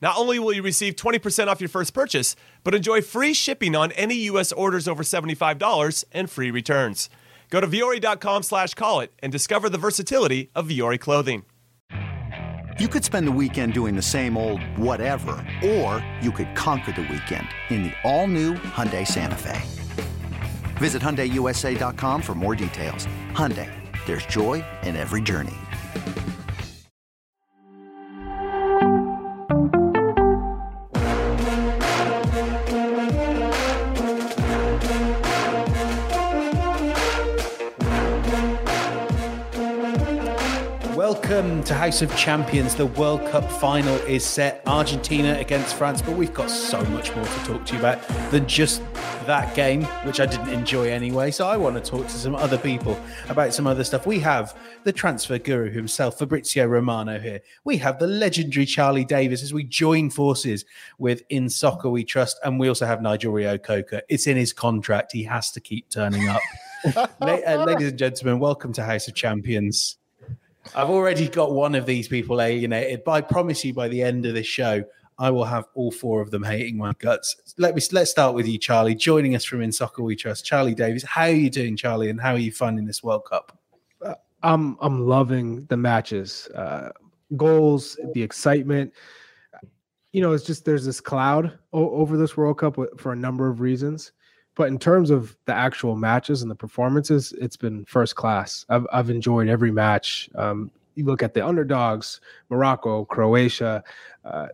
Not only will you receive 20% off your first purchase, but enjoy free shipping on any U.S. orders over $75 and free returns. Go to Vuori.com slash call it and discover the versatility of Vuori clothing. You could spend the weekend doing the same old whatever, or you could conquer the weekend in the all-new Hyundai Santa Fe. Visit HyundaiUSA.com for more details. Hyundai, there's joy in every journey. Welcome to House of Champions. The World Cup final is set Argentina against France, but we've got so much more to talk to you about than just that game, which I didn't enjoy anyway. So I want to talk to some other people about some other stuff. We have the transfer guru himself, Fabrizio Romano, here. We have the legendary Charlie Davies as we join forces with In Soccer We Trust. And we also have Nigel Reo-Coker. It's in his contract. He has to keep turning up. Uh, ladies and gentlemen, welcome to House of Champions. I've already got one of these people alienated, but I promise you by the end of this show, I will have all four of them hating my guts. Let me let's start with you, Charlie, joining us from In Soccer We Trust. Charlie Davies, how are you doing, Charlie, and how are you finding this World Cup? I'm I'm loving the matches, uh, goals, the excitement. You know, it's just there's this cloud o- over this World Cup for a number of reasons. But in terms of the actual matches and the performances, it's been first class. I've I've enjoyed every match. Um, you look at the underdogs: Morocco, Croatia, uh,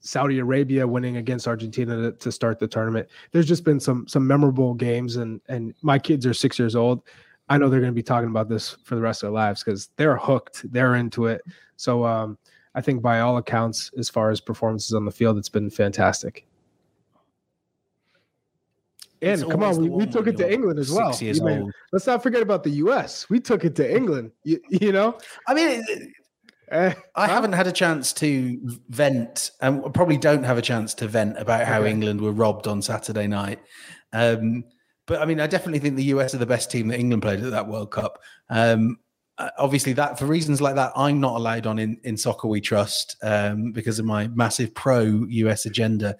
Saudi Arabia winning against Argentina to, to start the tournament. There's just been some some memorable games, and and my kids are six years old. I know they're going to be talking about this for the rest of their lives because they're hooked. They're into it. So um, I think by all accounts, as far as performances on the field, it's been fantastic. And It's come on, we, we took it to England as well. years You may- old. let's not forget about the U.S. We took it to England. You, you know, I mean, Eh, I haven't had a chance to vent, and probably don't have a chance to vent about how Okay. England were robbed on Saturday night. Um, but I mean, I definitely think the US are the best team that England played at that World Cup. Um, uh, obviously, that for reasons like that, I'm not allowed on in, in soccer we trust um, because of my massive pro US agenda.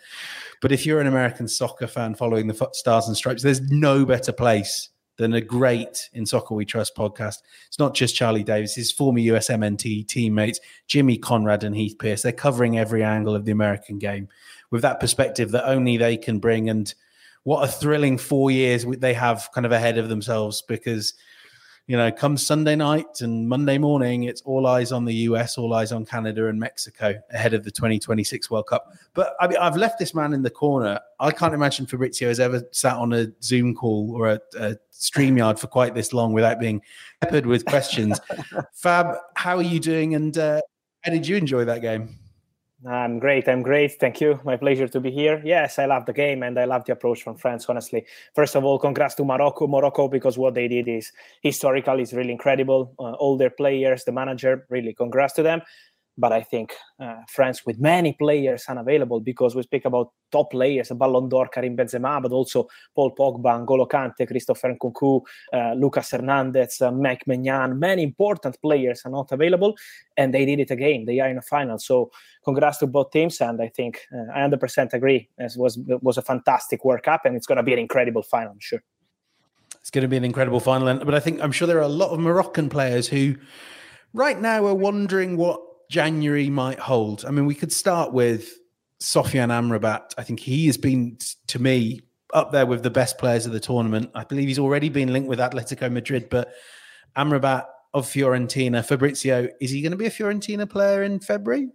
But if you're an American soccer fan following the Stars and Stripes, there's no better place than a great in soccer we trust podcast. It's not just Charlie Davies, his former USMNT teammates, Jimmy Conrad and Heath Pearce. They're covering every angle of the American game with that perspective that only they can bring. And what a thrilling four years they have kind of ahead of themselves because you know, come Sunday night and Monday morning, it's all eyes on the US, all eyes on Canada and Mexico ahead of the 2026 World Cup. But I mean, I've left this man in the corner. I can't imagine Fabrizio has ever sat on a Zoom call or a, a StreamYard for quite this long without being peppered with questions. Fab, how are you doing? And uh, how did you enjoy that game? I'm great. I'm great. Thank you. My pleasure to be here. Yes, I love the game and I love the approach from France. Honestly, first of all, congrats to Morocco. Morocco because what they did is historical. Is really incredible. Uh, all their players, the manager, really congrats to them. But I think uh, France, with many players unavailable, because we speak about top players, Ballon d'Or, Karim Benzema, but also Paul Pogba, N'Golo Kante, Christopher Nkunku, uh, Lucas Hernandez, uh, Mike Maignan, many important players are not available, and they did it again. They are in a final, so congrats to both teams. And I think uh, I 100% agree. It was it was a fantastic World Cup, and it's going to be an incredible final, I'm sure. It's going to be an incredible final. But I think I'm sure there are a lot of Moroccan players who right now are wondering what January might hold. I mean, we could start with Sofian Amrabat. I think he has been, to me, up there with the best players of the tournament. I believe he's already been linked with Atletico Madrid, but Amrabat of Fiorentina, Fabrizio, is he going to be a Fiorentina player in February?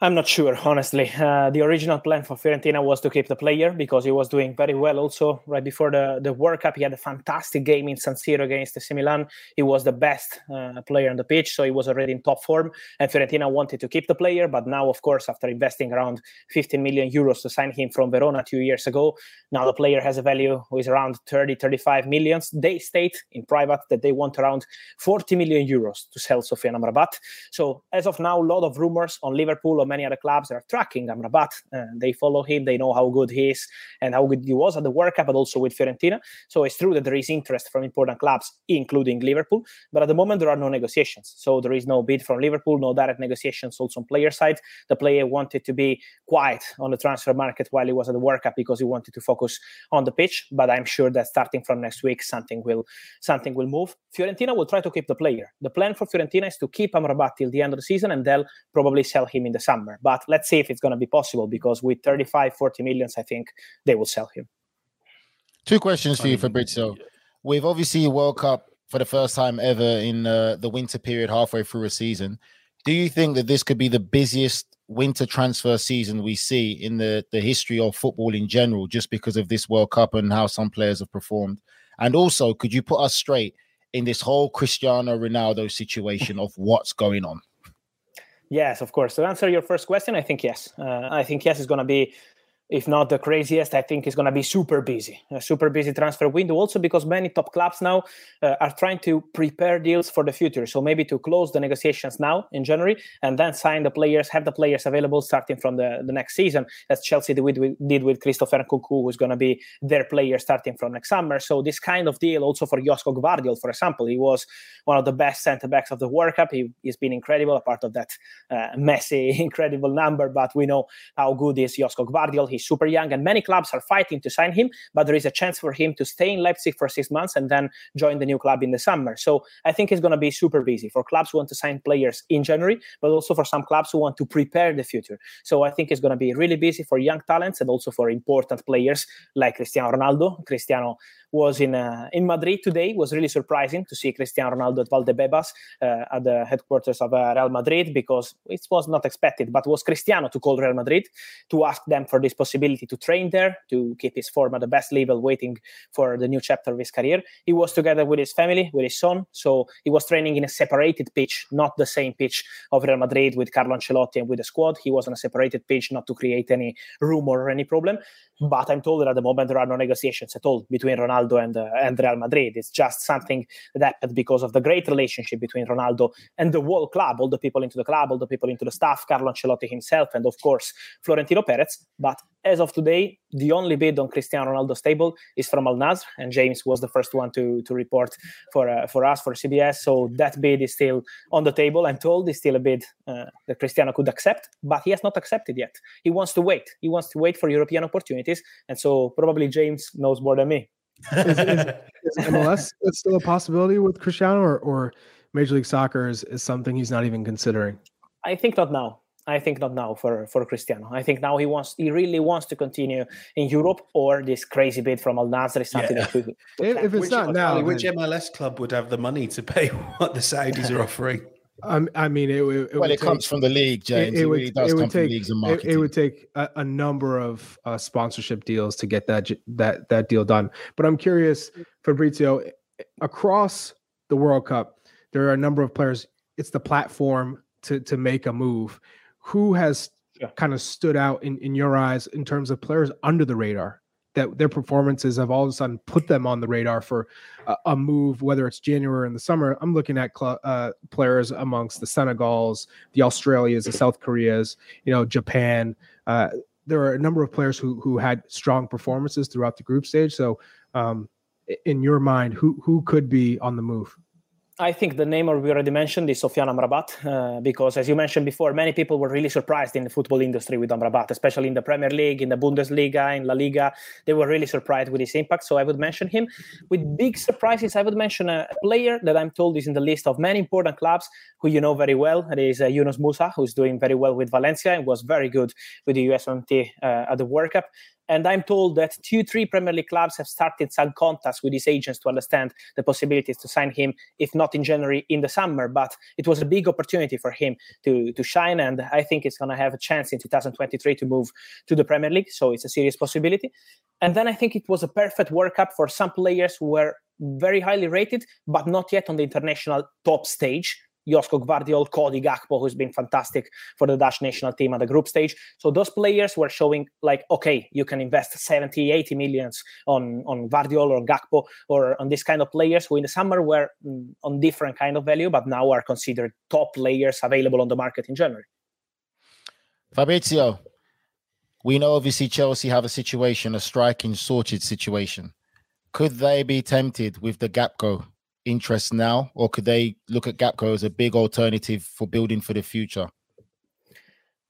I'm not sure, honestly. Uh, the original plan for Fiorentina was to keep the player because he was doing very well. Also, right before the, the World Cup, he had a fantastic game in San Siro against AC Milan. He was the best uh, player on the pitch, so he was already in top form. And Fiorentina wanted to keep the player, but now, of course, after investing around 15 million euros to sign him from Verona two years ago, now the player has a value who is around 30, 35 millions. They state in private that they want around 40 million euros to sell Sofiane Amrabat. So, as of now, a lot of rumors on Liverpool or many other clubs are tracking Amrabat. Uh, they follow him. They know how good he is and how good he was at the World Cup, but also with Fiorentina. So it's true that there is interest from important clubs, including Liverpool. But at the moment, there are no negotiations. So there is no bid from Liverpool, no direct negotiations also on player side. The player wanted to be quiet on the transfer market while he was at the World Cup because he wanted to focus on the pitch. But I'm sure that starting from next week, something will something will move. Fiorentina will try to keep the player. The plan for Fiorentina is to keep Amrabat till the end of the season, and they'll probably sell him in the summer. But let's see if it's going to be possible because with 35, 40 millions, I think they will sell him. Two questions for you, Fabrizio. We've obviously World Cup for the first time ever in uh, the winter period, halfway through a season. Do you think that this could be the busiest winter transfer season we see in the, the history of football in general, just because of this World Cup and how some players have performed? And also, could you put us straight in this whole Cristiano Ronaldo situation of what's going on? Yes, of course. To answer your first question, I think yes. Uh, I think yes is going to be if not the craziest, I think is going to be super busy, a super busy transfer window. Also, because many top clubs now uh, are trying to prepare deals for the future. So maybe to close the negotiations now in January and then sign the players, have the players available starting from the, the next season, as Chelsea did with, did with Christopher Nkunku, who's going to be their player starting from next summer. So this kind of deal also for Josko Gvardiol, for example, he was one of the best centre backs of the World Cup. He, has been incredible, a part of that uh, messy, incredible number. But we know how good is Josko Gvardiol super young, and many clubs are fighting to sign him. But there is a chance for him to stay in Leipzig for six months and then join the new club in the summer. So I think it's going to be super busy for clubs who want to sign players in January, but also for some clubs who want to prepare the future. So I think it's going to be really busy for young talents and also for important players like Cristiano Ronaldo. Cristiano was in uh, in Madrid today. It was really surprising to see Cristiano Ronaldo at Valdebebas uh, at the headquarters of uh, Real Madrid because it was not expected. But was Cristiano to call Real Madrid to ask them for this possibility to train there, to keep his form at the best level, waiting for the new chapter of his career. He was together with his family, with his son, so he was training in a separated pitch, not the same pitch of Real Madrid with Carlo Ancelotti and with the squad. He was on a separated pitch, not to create any rumor or any problem. But I'm told that at the moment there are no negotiations at all between Ronaldo and, uh, and Real Madrid. It's just something that happened because of the great relationship between Ronaldo and the whole club, all the people into the club, all the people into the staff, Carlo Ancelotti himself, and of course Florentino Perez. But as of today, the only bid on Cristiano Ronaldo's table is from Al Nassr, and James was the first one to to report for uh, for us for CBS. So that bid is still on the table. I'm told it's still a bid uh, that Cristiano could accept, but he has not accepted yet. He wants to wait. He wants to wait for European opportunities, and so probably James knows more than me. Is, is, is MLS still a possibility with Cristiano, or, or Major League Soccer is, is something he's not even considering? I think not now. I think not now for for Cristiano. I think now he wants he really wants to continue in Europe or this crazy bid from Al Nassr is something yeah. that we, if, if, it's which, not now, which then, MLS club would have the money to pay what the Saudis are offering? Um, I mean, it, it, it well, it take, comes from the league, James. It, it, would, really does come take, from leagues and marketing. It, would take a, a number of uh, sponsorship deals to get that that that deal done. But I'm curious, Fabrizio, across the World Cup, there are a number of players. It's the platform to to make a move who has yeah. kind of stood out in, in your eyes in terms of players under the radar that their performances have all of a sudden put them on the radar for a, a move, whether it's January or in the summer. I'm looking at cl- uh, players amongst the Senegals, the Australias, the South Koreas, you know, Japan. Uh, there are a number of players who who had strong performances throughout the group stage. So, um, in your mind, who who could be on the move? I think the name we already mentioned is Sofiane Amrabat, uh, because as you mentioned before, many people were really surprised in the football industry with Amrabat, especially in the Premier League, in the Bundesliga, in La Liga. They were really surprised with his impact, so I would mention him. With big surprises, I would mention a player that I'm told is in the list of many important clubs who you know very well. It is uh, Yunus Musah, who's doing very well with Valencia and was very good with the USMT uh, at the World Cup. And I'm told that two, three Premier League clubs have started some contacts with his agents to understand the possibilities to sign him, if not in January, in the summer. But it was a big opportunity for him to, to shine. And I think it's going to have a chance in 2023 to move to the Premier League. So it's a serious possibility. And then I think it was a perfect World Cup for some players who were very highly rated, but not yet on the international top stage. Josko Gvardiol, Cody Gakpo, who's been fantastic for the Dutch national team at the group stage. So those players were showing like, okay, you can invest 70, 80 millions on, on Gvardiol or Gakpo or on this kind of players who in the summer were mm, on different kind of value, but now are considered top players available on the market in January. Fabrizio, we know obviously Chelsea have a situation, a striking sorted situation. Could they be tempted with the Gakpo interest now, or could they look at Gakpo as a big alternative for building for the future?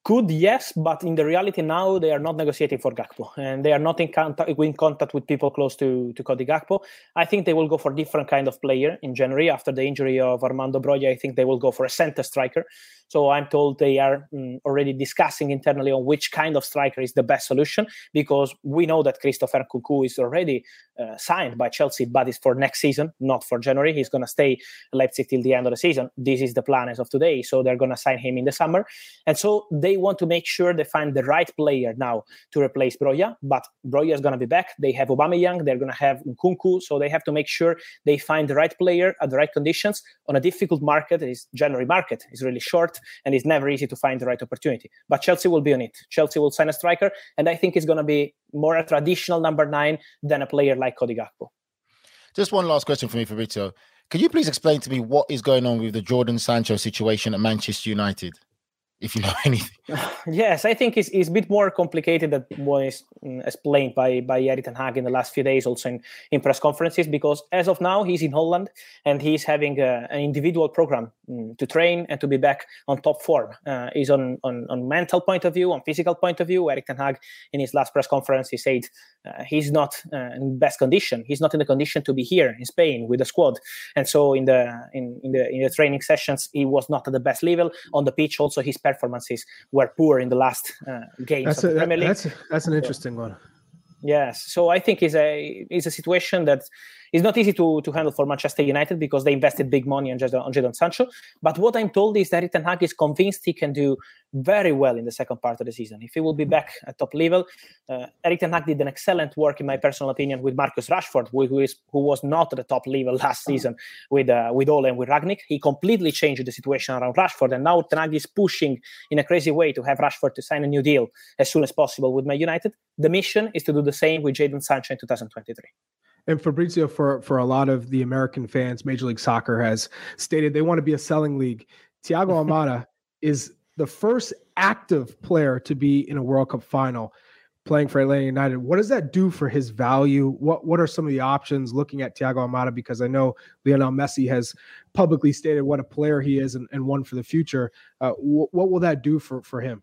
Could yes, but in the reality now they are not negotiating for Gakpo, and they are not in contact, in contact with people close to to Cody Gakpo. I think they will go for different kind of player in January after the injury of Armando Broja. I think they will go for a center striker. So I'm told they are um, already discussing internally on which kind of striker is the best solution because we know that Christopher Nkunku is already uh, signed by Chelsea, but it's for next season, not for January. He's going to stay Leipzig till the end of the season. This is the plan as of today. So they're going to sign him in the summer. And so they want to make sure they find the right player now to replace Broja. But Broja is going to be back. They have Aubameyang. They're going to have Nkunku. So they have to make sure they find the right player at the right conditions on a difficult market. It's January market. It's really short and it's never easy to find the right opportunity. But Chelsea will be on it. Chelsea will sign a striker. And I think it's going to be more a traditional number nine than a player like Cody Gakpo. Just one last question for me, Fabrizio. Can you please explain to me what is going on with the Jordan Sancho situation at Manchester United? If you know anything. yes, I think it's, it's a bit more complicated than was mm, explained by by Erik ten Hag in the last few days, also in, in press conferences. Because as of now, he's in Holland and he's having a, an individual program um, to train and to be back on top form. Uh, he's on, on on mental point of view, on physical point of view. Erik ten Hag in his last press conference, he said uh, he's not uh, in best condition. He's not in the condition to be here in Spain with the squad. And so in the in, in the in the training sessions, he was not at the best level on the pitch. Also, his performances were poor in the last uh, games that's of a, the Premier League. That's, that's an interesting one. Yes, so I think it's a it's a situation that is not easy to, to handle for Manchester United because they invested big money on Jadon, on Jadon Sancho. But what I'm told is that ten Hag is convinced he can do very well in the second part of the season. If he will be back at top level, uh, Erik ten Hag did an excellent work, in my personal opinion, with Marcus Rashford, who, is who was not at the top level last season with uh, with Ole and with Rangnick. He completely changed the situation around Rashford, and now ten Hag is pushing in a crazy way to have Rashford to sign a new deal as soon as possible with Man United. The mission is to do the same with Jadon Sancho in 2023. And Fabrizio, for for a lot of the American fans, Major League Soccer has stated they want to be a selling league. Thiago Almada is the first active player to be in a World Cup final playing for Atlanta United. What does that do for his value? What what are some of the options looking at Thiago Almada? Because I know Lionel Messi has publicly stated what a player he is and, and one for the future. Uh, wh- what will that do for, for him?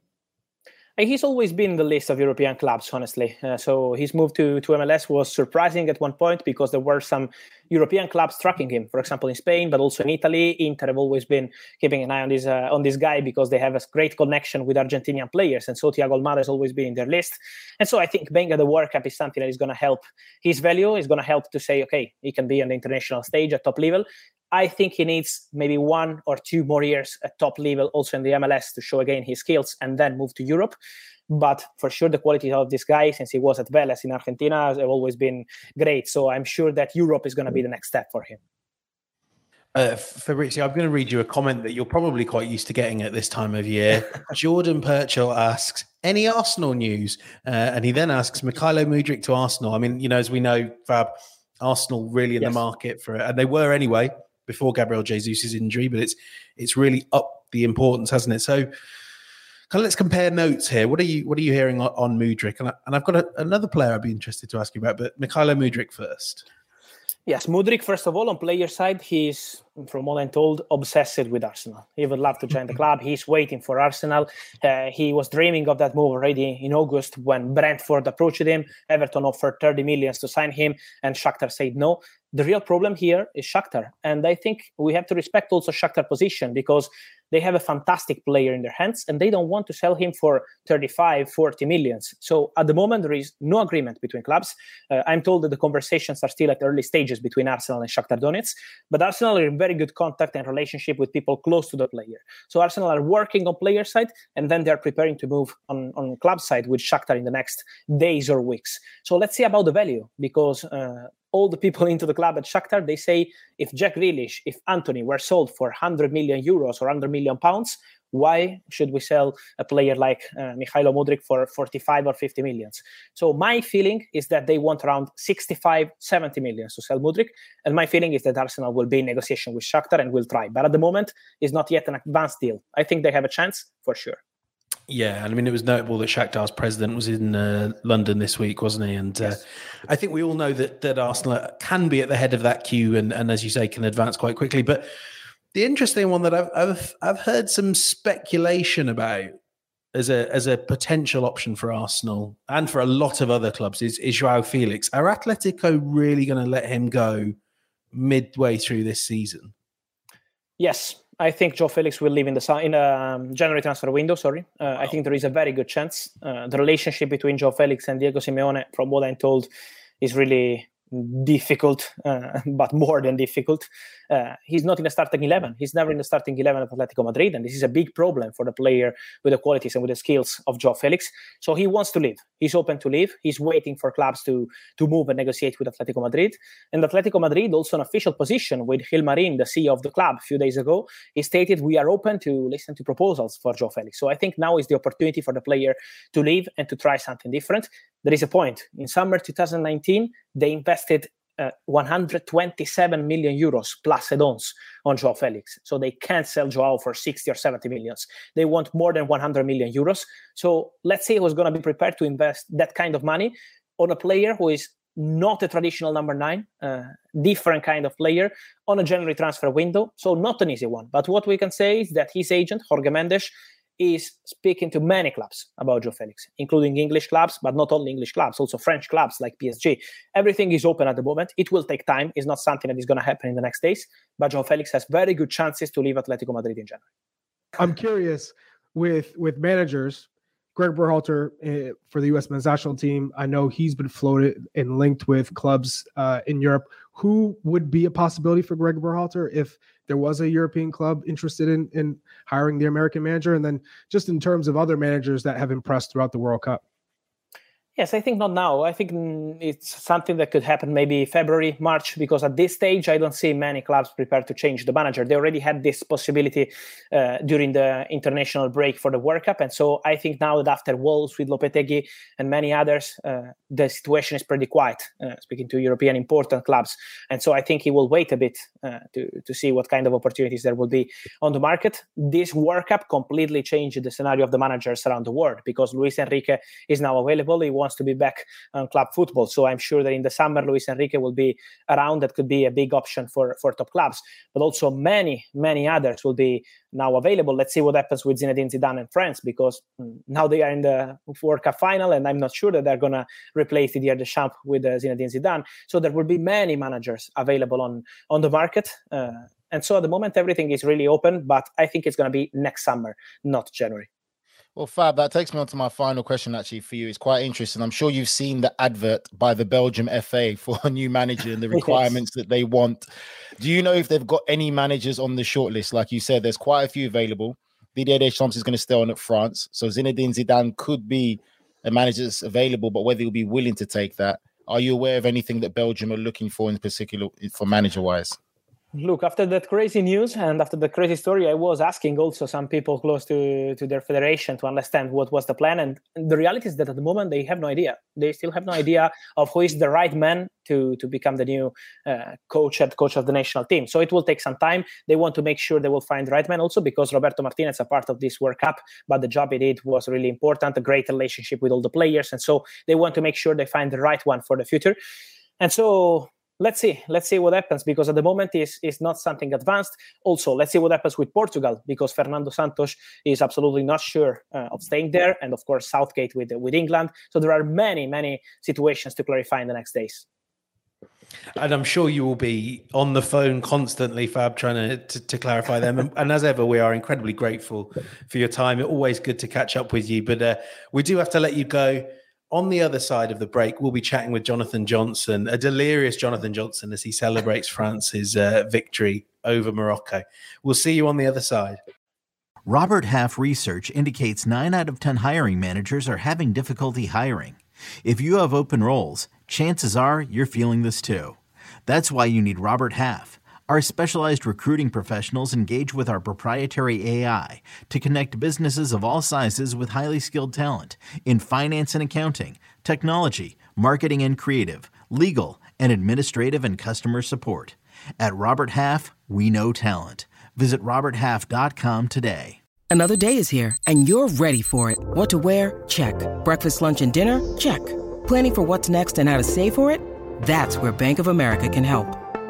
He's always been in the list of European clubs, honestly. Uh, so his move to, to MLS was surprising at one point because there were some European clubs tracking him. For example, in Spain, but also in Italy. Inter have always been keeping an eye on this uh, on this guy because they have a great connection with Argentinian players, and so Thiago Almada has always been in their list. And so I think being at the World Cup is something that is going to help his value. Is going to help to say, okay, he can be on the international stage at top level. I think he needs maybe one or two more years at top level, also in the MLS, to show again his skills and then move to Europe. But for sure, the quality of this guy, since he was at Vélez in Argentina, has always been great. So I'm sure that Europe is going to be the next step for him. Uh, Fabrizio, I'm going to read you a comment that you're probably quite used to getting at this time of year. Jordan Purchell asks, any Arsenal news? Uh, and he then asks, Mykhailo Mudryk to Arsenal. I mean, you know, as we know, Fab, Arsenal really in yes. the market for it. And they were anyway before Gabriel Jesus' injury, but it's it's really up the importance, hasn't it? So kind of let's compare notes here. What are you what are you hearing on, on Mudryk? And, I, and I've got a, another player I'd be interested to ask you about, but Mykhailo Mudryk first. Yes, Mudryk, first of all, on player side, he's, from what I'm told, obsessed with Arsenal. He would love to join the club. He's waiting for Arsenal. Uh, he was dreaming of that move already in August when Brentford approached him. Everton offered 30 millions to sign him, and Shakhtar said no. The real problem here is Shakhtar. And I think we have to respect also Shakhtar position because they have a fantastic player in their hands and they don't want to sell him for 35 40 millions. So at the moment there is no agreement between clubs. Uh, i'm told that the conversations are still at early stages between arsenal and shakhtar donetsk but arsenal are in very good contact and relationship with people close to the player. So arsenal are working on player side and then they're preparing to move on, on club side with shakhtar in the next days or weeks. So let's see about the value because uh, all the people into the club at Shakhtar, they say if Jack Grealish, if Anthony were sold for 100 million euros or 100 million pounds, why should we sell a player like uh, Mykhailo Mudryk for 45 or 50 millions? So my feeling is that they want around 65, 70 millions to sell Mudryk. And my feeling is that Arsenal will be in negotiation with Shakhtar and will try. But at the moment, it's not yet an advanced deal. I think they have a chance for sure. Yeah, and I mean, it was notable that Shakhtar's president was in uh, London this week, wasn't he? And uh, yes. uh, I think we all know that that Arsenal can be at the head of that queue, and, and as you say, can advance quite quickly. But the interesting one that I've I've, I've heard some speculation about as a as a potential option for Arsenal and for a lot of other clubs is is Joao Felix. Are Atletico really going to let him go midway through this season? Yes, I think Joao Felix will leave in the in a um, January transfer window. Sorry, uh, I think there is a very good chance. Uh, the relationship between Joao Felix and Diego Simeone, from what I'm told, is really difficult, uh, but more than difficult. Uh, he's not in the starting 11. He's never in the starting 11 of Atletico Madrid. And this is a big problem for the player with the qualities and with the skills of Joao Felix. So he wants to leave. He's open to leave. He's waiting for clubs to, to move and negotiate with Atletico Madrid. And Atletico Madrid, also an official position with Gil Marin, the CEO of the club, a few days ago, he stated, We are open to listen to proposals for Joao Felix. So I think now is the opportunity for the player to leave and to try something different. There is a point. In summer 2019, they invested uh, 127 million euros plus add-ons on Joao Felix. So they can't sell Joao for 60 or 70 millions. They want more than 100 million euros. So let's say he was going to be prepared to invest that kind of money on a player who is not a traditional number nine, uh, different kind of player on a January transfer window. So not an easy one. But what we can say is that his agent, Jorge Mendes, is speaking to many clubs about Joao Felix, including English clubs, but not only English clubs, also French clubs like PSG. Everything is open at the moment. It will take time. It's not something that is going to happen in the next days. But Joao Felix has very good chances to leave Atletico Madrid in January. I'm curious with with managers. Greg Berhalter uh, for the U.S. men's national team. I know he's been floated and linked with clubs uh, in Europe. Who would be a possibility for Greg Berhalter if there was a European club interested in in hiring the American manager, and then just in terms of other managers that have impressed throughout the World Cup. Yes, I think not now. I think it's something that could happen maybe February, March, because at this stage, I don't see many clubs prepared to change the manager. They already had this possibility uh, during the international break for the World Cup. And so I think now that after Wolves with Lopetegui and many others, uh, the situation is pretty quiet, uh, speaking to European important clubs. And so I think he will wait a bit uh, to, to see what kind of opportunities there will be on the market. This World Cup completely changed the scenario of the managers around the world because Luis Enrique is now available. He wants to be back on club football. So I'm sure that in the summer, Luis Enrique will be around. That could be a big option for, for top clubs. But also many, many others will be now available. Let's see what happens with Zinedine Zidane in France because mm, now they are in the World Cup final, and I'm not sure that they're going to replace Didier Deschamps with uh, Zinedine Zidane. So there will be many managers available on on the market. Uh, and so at the moment, everything is really open, but I think it's going to be next summer, not January. Well, Fab, that takes me on to my final question actually for you. It's quite interesting. I'm sure you've seen the advert by the Belgium FA for a new manager and the requirements yes. that they want. Do you know if they've got any managers on the shortlist? Like you said, there's quite a few available. Didier Deschamps is going to stay on at France. So Zinedine Zidane could be a manager that's available, but whether he'll be willing to take that. Are you aware of anything that Belgium are looking for in particular for manager wise? Look, after that crazy news and after the crazy story, I was asking also some people close to, to their federation to understand what was the plan. And the reality is that at the moment they have no idea. They still have no idea of who is the right man to, to become the new uh, coach at coach of the national team. So it will take some time. They want to make sure they will find the right man also because Roberto Martinez a part of this World Cup, but the job he did was really important, a great relationship with all the players. And so they want to make sure they find the right one for the future. And so let's see let's see what happens because at the moment is is not something advanced also let's see what happens with portugal because fernando santos is absolutely not sure uh, of staying there and of course southgate with with england so there are many many situations to clarify in the next days And I'm sure you will be on the phone constantly, Fab, trying to, to, to clarify them. And, and, as ever, we are incredibly grateful for your time. It's always good to catch up with you, but uh, we do have to let you go. On the other side of the break, we'll be chatting with Jonathan Johnson, a delirious Jonathan Johnson, as he celebrates France's uh, victory over Morocco. We'll see you on the other side. Robert Half research indicates nine out of 10 hiring managers are having difficulty hiring. If you have open roles, chances are you're feeling this too. That's why you need Robert Half. Our specialized recruiting professionals engage with our proprietary AI to connect businesses of all sizes with highly skilled talent in finance and accounting, technology, marketing and creative, legal, and administrative and customer support. At Robert Half, we know talent. Visit RobertHalf.com today. Another day is here, and you're ready for it. What to wear? Check. Breakfast, lunch, and dinner? Check. Planning for what's next and how to save for it? That's where Bank of America can help.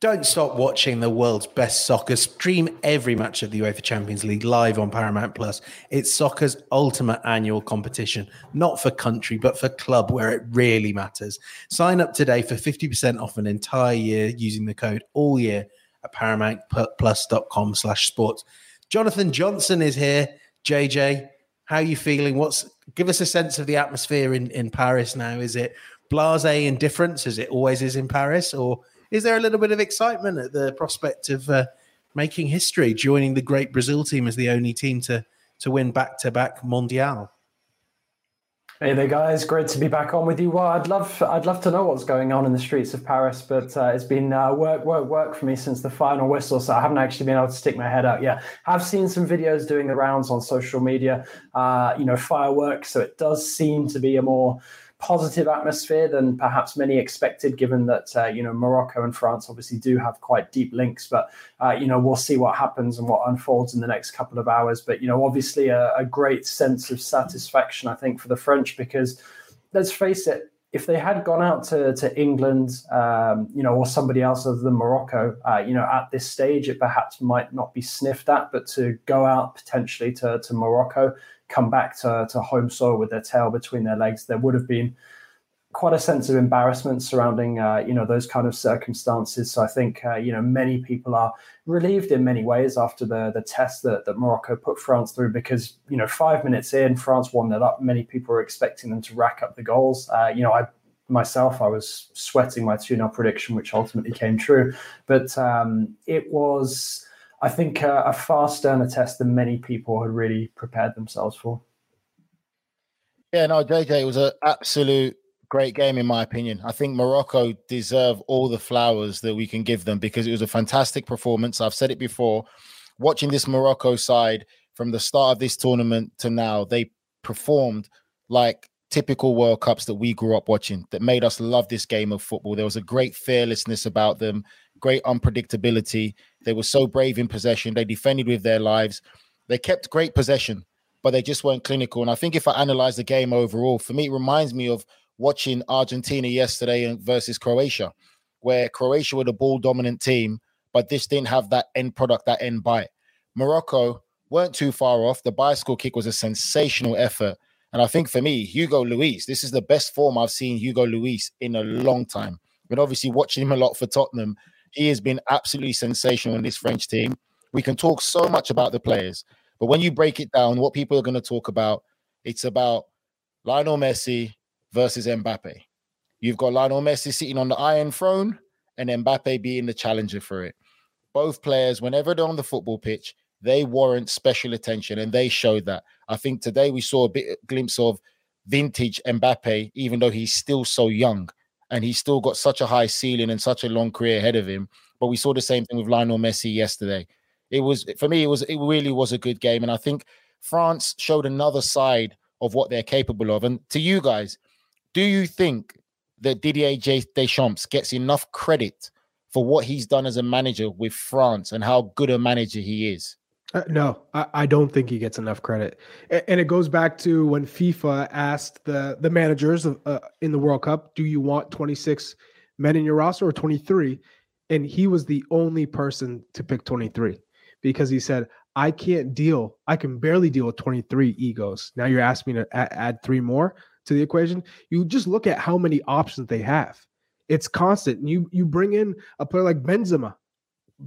Don't stop watching the world's best soccer. Stream every match of the UEFA Champions League live on Paramount Plus. It's soccer's ultimate annual competition, not for country, but for club where it really matters. Sign up today for 50% off an entire year using the code all year at paramountplus.com slash sports. Jonathan Johnson is here. JJ, how are you feeling? What's give us a sense of the atmosphere in, in Paris now? Is it blase indifference as it always is in Paris, or is there a little bit of excitement at the prospect of uh, making history, joining the great Brazil team as the only team to to win back to back Mondial? Hey there, guys! Great to be back on with you. Well, I'd love, I'd love to know what's going on in the streets of Paris, but uh, it's been uh, work, work, work for me since the final whistle, so I haven't actually been able to stick my head out yet. I've seen some videos doing the rounds on social media, uh, you know, fireworks. So it does seem to be a more positive atmosphere than perhaps many expected, given that uh, you know Morocco and France obviously do have quite deep links. But uh, you know we'll see what happens and what unfolds in the next couple of hours. But you know obviously a, a great sense of satisfaction, I think, for the French because let's face it, if they had gone out to, to England, um, you know, or somebody else other than Morocco, uh, you know, at this stage, it perhaps might not be sniffed at, but to go out potentially to, to Morocco, come back to, to home soil with their tail between their legs, there would have been quite a sense of embarrassment surrounding uh, you know those kind of circumstances. So I think uh, you know many people are relieved in many ways after the the test that, that Morocco put France through because you know five minutes in France won that up. Many people were expecting them to rack up the goals. Uh, you know I myself I was sweating my 2 0 prediction, which ultimately came true, but um, it was. I think uh, a far sterner test than many people had really prepared themselves for. Yeah, no, JJ, it was an absolute great game in my opinion. I think Morocco deserve all the flowers that we can give them because it was a fantastic performance. I've said it before. Watching this Morocco side from the start of this tournament to now, they performed like typical World Cups that we grew up watching that made us love this game of football. There was a great fearlessness about them, great unpredictability. They were so brave in possession. They defended with their lives. They kept great possession, but they just weren't clinical. And I think if I analyze the game overall, for me, it reminds me of watching Argentina yesterday versus Croatia, where Croatia were the ball dominant team, but this didn't have that end product, that end bite. Morocco weren't too far off. The bicycle kick was a sensational effort. And I think for me, Hugo Lloris, this is the best form I've seen Hugo Lloris in a long time. But obviously, watching him a lot for Tottenham, he has been absolutely sensational in this French team. We can talk so much about the players, but when you break it down, what people are going to talk about, it's about Lionel Messi, versus Mbappe. You've got Lionel Messi sitting on the Iron Throne and Mbappe being the challenger for it. Both players, whenever they're on the football pitch, they warrant special attention, and they showed that. I think today we saw a bit a glimpse of vintage Mbappe, even though he's still so young and he's still got such a high ceiling and such a long career ahead of him. But we saw the same thing with Lionel Messi yesterday. It was for me, it was it really was a good game, and I think France showed another side of what they're capable of. And to you guys, do you think that Didier Deschamps gets enough credit for what he's done as a manager with France and how good a manager he is? Uh, no, I, I, don't think he gets enough credit, and, and, it goes back to when FIFA asked the the managers of, uh, in the World Cup, "Do you want 26 men in your roster or 23?" And he was the only person to pick 23 because he said, "I can't deal. I can barely deal with 23 egos." Now you're asking me to add, add three more to the equation. You just look at how many options they have. It's constant. You you bring in a player like Benzema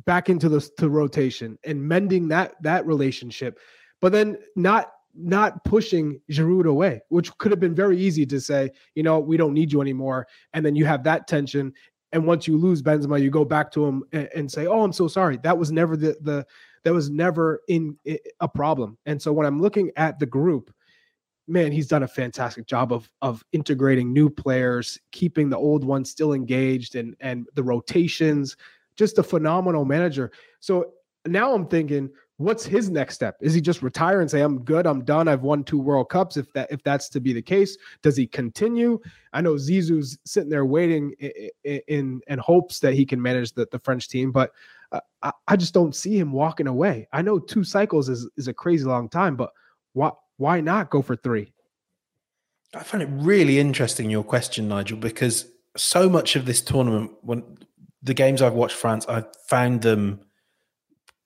back into the to rotation and mending that that relationship, but then not not pushing Giroud away, which could have been very easy to say, you know, we don't need you anymore, and then you have that tension. And once you lose Benzema, you go back to him and, and say, "Oh, I'm so sorry. That was never the the that was never in a problem." And so when I'm looking at the group, man, he's done a fantastic job of of integrating new players, keeping the old ones still engaged, and and the rotations, just a phenomenal manager. So now I'm thinking, what's his next step? Is he just retire and say, "I'm good, I'm done, I've won two World Cups"? If that if that's to be the case, does he continue? I know Zizou's sitting there waiting in in, in hopes that he can manage the, the French team, but uh, I, I just don't see him walking away. I know two cycles is is a crazy long time, but why why not go for three? I find it really interesting your question, Nigel, because so much of this tournament, when the games I've watched France, I've found them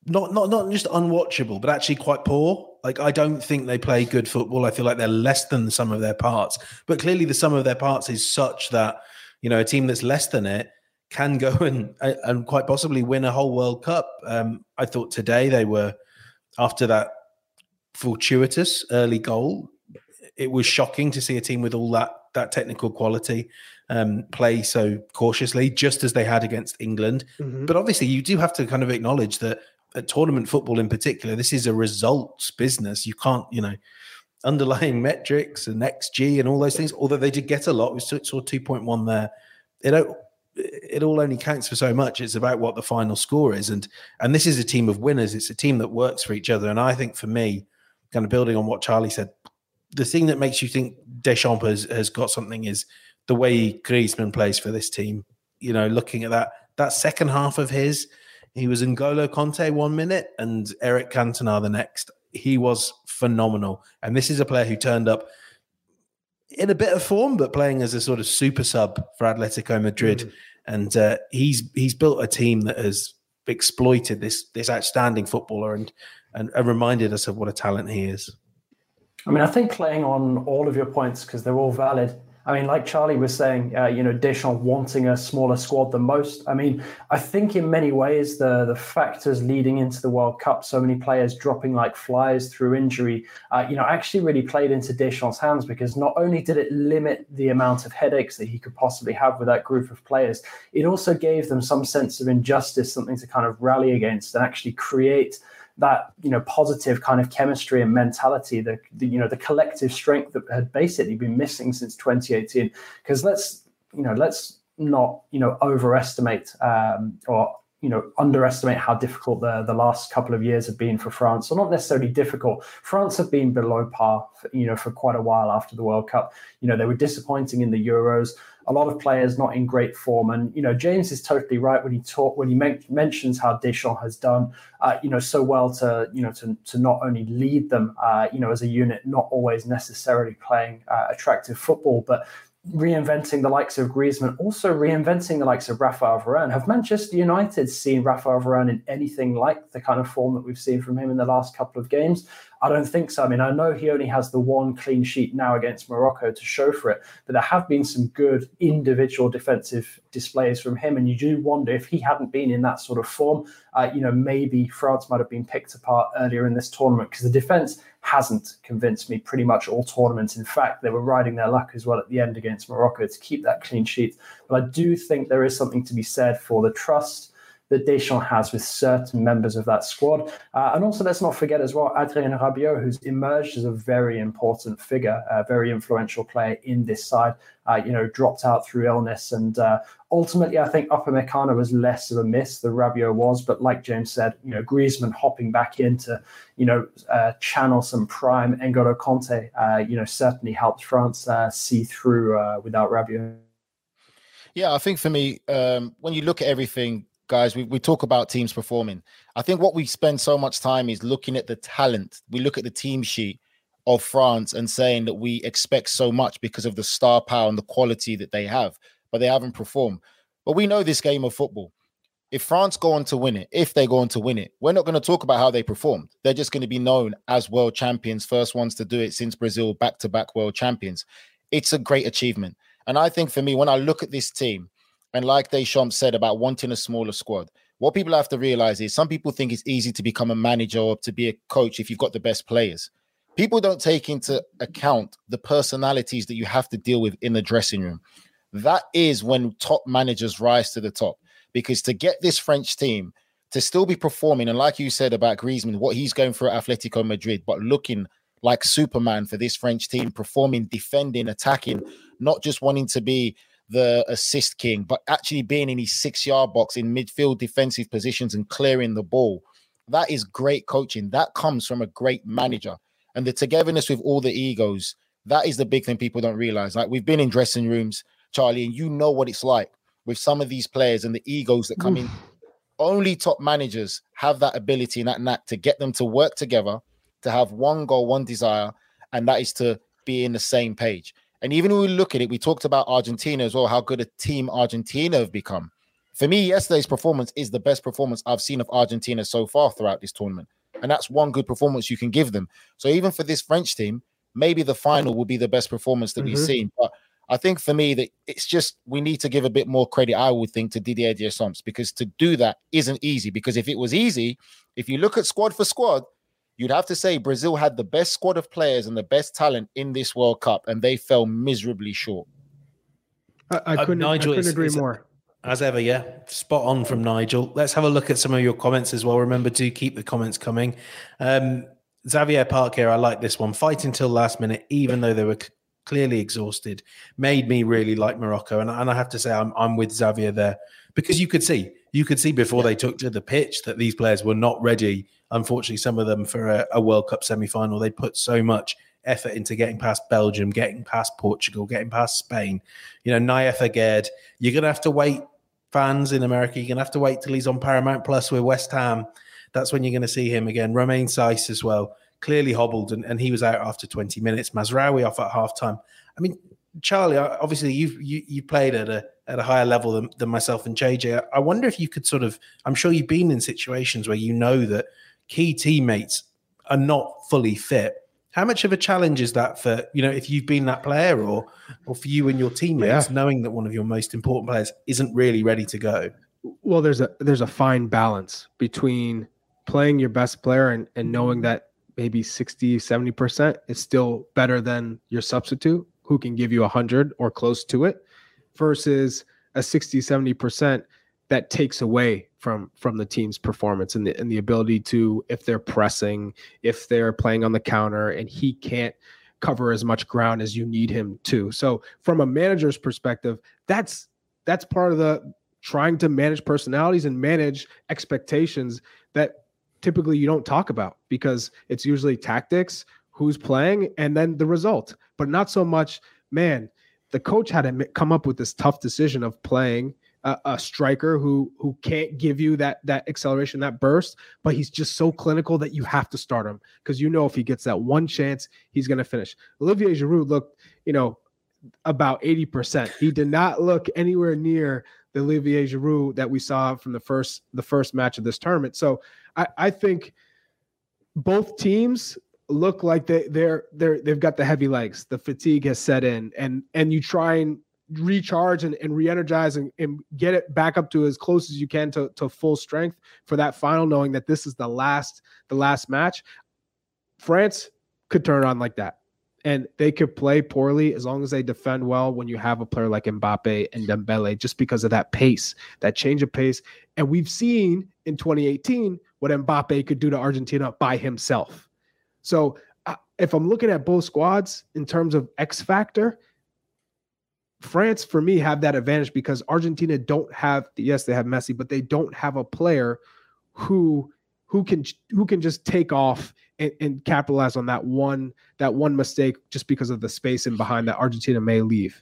not not not just unwatchable, but actually quite poor. Like I don't think they play good football. I feel like they're less than the sum of their parts. But clearly, the sum of their parts is such that you know a team that's less than it can go and and quite possibly win a whole World Cup. Um, I thought today they were after that fortuitous early goal. It was shocking to see a team with all that that technical quality um, play so cautiously, just as they had against England. Mm-hmm. But obviously, you do have to kind of acknowledge that at tournament football in particular, this is a results business. You can't, you know, underlying metrics and XG and all those things. Although they did get a lot, we saw two point one there. It don't. It all only counts for so much. It's about what the final score is, and and this is a team of winners. It's a team that works for each other. And I think for me, kind of building on what Charlie said, the thing that makes you think Deschamps has, has got something is the way Griezmann plays for this team. You know, looking at that that second half of his, he was N'Golo Kante one minute and Eric Cantona the next. He was phenomenal. And this is a player who turned up in a bit of form, but playing as a sort of super sub for Atletico Madrid. Mm. And uh, he's he's built a team that has exploited this this outstanding footballer and, and and reminded us of what a talent he is. I mean, I think playing on all of your points because they're all valid. I mean, like Charlie was saying, uh, you know, Deschamps wanting a smaller squad than most. I mean, I think in many ways the the factors leading into the World Cup, so many players dropping like flies through injury, uh, you know, actually really played into Deschamps' hands because not only did it limit the amount of headaches that he could possibly have with that group of players, it also gave them some sense of injustice, something to kind of rally against and actually create that you know positive kind of chemistry and mentality, the, the you know the collective strength that had basically been missing since 2018. Because let's you know let's not you know overestimate um, or you know underestimate how difficult the the last couple of years have been for France, or not necessarily difficult. France have been below par, for, you know, for quite a while after the World Cup. You know, they were disappointing in the Euros a lot of players not in great form. And you know, James is totally right when he talk when he men- mentions how Deschamps has done, uh, you know, so well to you know to to not only lead them, uh, you know, as a unit, not always necessarily playing uh, attractive football, but reinventing the likes of Griezmann, also reinventing the likes of Rafael Varane. Have Manchester United seen Rafael Varane in anything like the kind of form that we've seen from him in the last couple of games? I don't think so. I mean, I know he only has the one clean sheet now against Morocco to show for it, but there have been some good individual defensive displays from him. And you do wonder if he hadn't been in that sort of form, uh, you know, maybe France might have been picked apart earlier in this tournament because the defense hasn't convinced me pretty much all tournaments. In fact, they were riding their luck as well at the end against Morocco to keep that clean sheet. But I do think there is something to be said for the trust that Deschamps has with certain members of that squad. Uh, and also, let's not forget as well, Adrien Rabiot, who's emerged as a very important figure, a very influential player in this side. Uh, you know, dropped out through illness. And uh, ultimately, I think Upamecano was less of a miss than Rabiot was. But like James said, you know, Griezmann hopping back in to, you know, uh, channel some prime N'Golo Kanté, uh, you know, certainly helped France uh, see through without Rabiot. Yeah, I think for me, um, when you look at everything guys, we, we talk about teams performing. I think what we spend so much time is looking at the talent. We look at the team sheet of France and saying that we expect so much because of the star power and the quality that they have, but they haven't performed. But we know this game of football. If France go on to win it, if they go on to win it, we're not going to talk about how they performed. They're just going to be known as world champions, first ones to do it since Brazil back to back world champions. It's a great achievement. And I think for me, when I look at this team, and like Deschamps said about wanting a smaller squad, what people have to realize is some people think it's easy to become a manager or to be a coach if you've got the best players. People don't take into account the personalities that you have to deal with in the dressing room. That is when top managers rise to the top. Because to get this French team to still be performing, and like you said about Griezmann, what he's going through at Atletico Madrid, but looking like Superman for this French team, performing, defending, attacking, not just wanting to be the assist king, but actually being in his six yard box in midfield defensive positions and clearing the ball. That is great coaching. That comes from a great manager. And the togetherness with all the egos, that is the big thing people don't realize. Like we've been in dressing rooms, Charlie, and you know what it's like with some of these players and the egos that come in. Only top managers have that ability and that knack to get them to work together, to have one goal, one desire, and that is to be in the same page. And even when we look at it, we talked about Argentina as well, how good a team Argentina have become. For me, yesterday's performance is the best performance I've seen of Argentina so far throughout this tournament. And that's one good performance you can give them. So even for this French team, maybe the final will be the best performance that mm-hmm. we've seen. But I think for me that it's just we need to give a bit more credit, I would think, to Didier Deschamps because to do that isn't easy. Because if it was easy, if you look at squad for squad, you'd have to say Brazil had the best squad of players and the best talent in this World Cup, and they fell miserably short. I, I uh, couldn't, uh, Nigel, I couldn't agree more. As ever, yeah, spot on from Nigel. Let's have a look at some of your comments as well. Remember to keep the comments coming. Um, Xavier Park here, I like this one. Fighting till last minute, even though they were c- clearly exhausted, made me really like Morocco. And, and I have to say, I'm, I'm with Xavier there because you could see, you could see before they took to the pitch that these players were not ready unfortunately, some of them for a, a World Cup semi final, they put so much effort into getting past Belgium, getting past Portugal, getting past Spain. You know, Nayef Aguerd, you're going to have to wait, fans in America, you're going to have to wait till he's on Paramount Plus with West Ham. That's when you're going to see him again. Romain Saïss as well, clearly hobbled, and, and he was out after 20 minutes. Mazraoui off at half time. I mean, Charlie, obviously you've you, you played at a at a higher level than, than myself and JJ. I wonder if you could sort of. I'm sure you've been in situations where you know that key teammates are not fully fit. How much of a challenge is that for you know if you've been that player or or for you and your teammates yeah. knowing that one of your most important players isn't really ready to go? Well, there's a there's a fine balance between playing your best player and, and knowing that maybe 60 70% is still better than your substitute who can give you 100 or close to it versus a 60 70% that takes away from from the team's performance and the and the ability to if they're pressing, if they're playing on the counter and he can't cover as much ground as you need him to. So from a manager's perspective, that's that's part of the trying to manage personalities and manage expectations that typically you don't talk about because it's usually tactics, who's playing, and then the result, but not so much, man, the coach had to come up with this tough decision of playing a, a, striker who who can't give you that that acceleration, that burst, but he's just so clinical that you have to start him because you know if he gets that one chance, he's going to finish. Olivier Giroud looked, you know, about 80%. He did not look anywhere near the Olivier Giroud that we saw from the first the first match of this tournament. So I, I think both teams look like they they're they're they've got the heavy legs. The fatigue has set in, and and you try and recharge and, and re-energize and, and get it back up to as close as you can to, to full strength for that final knowing that this is the last the last match france could turn on like that and they could play poorly as long as they defend well when you have a player like Mbappe and Dembele just because of that pace, that change of pace. And we've seen in 2018 what Mbappe could do to Argentina by himself. So uh, if I'm looking at both squads in terms of X factor, France for me have that advantage because Argentina don't have yes they have Messi but they don't have a player who who can who can just take off and, and, capitalize on that one that one mistake just because of the space in behind that Argentina may leave.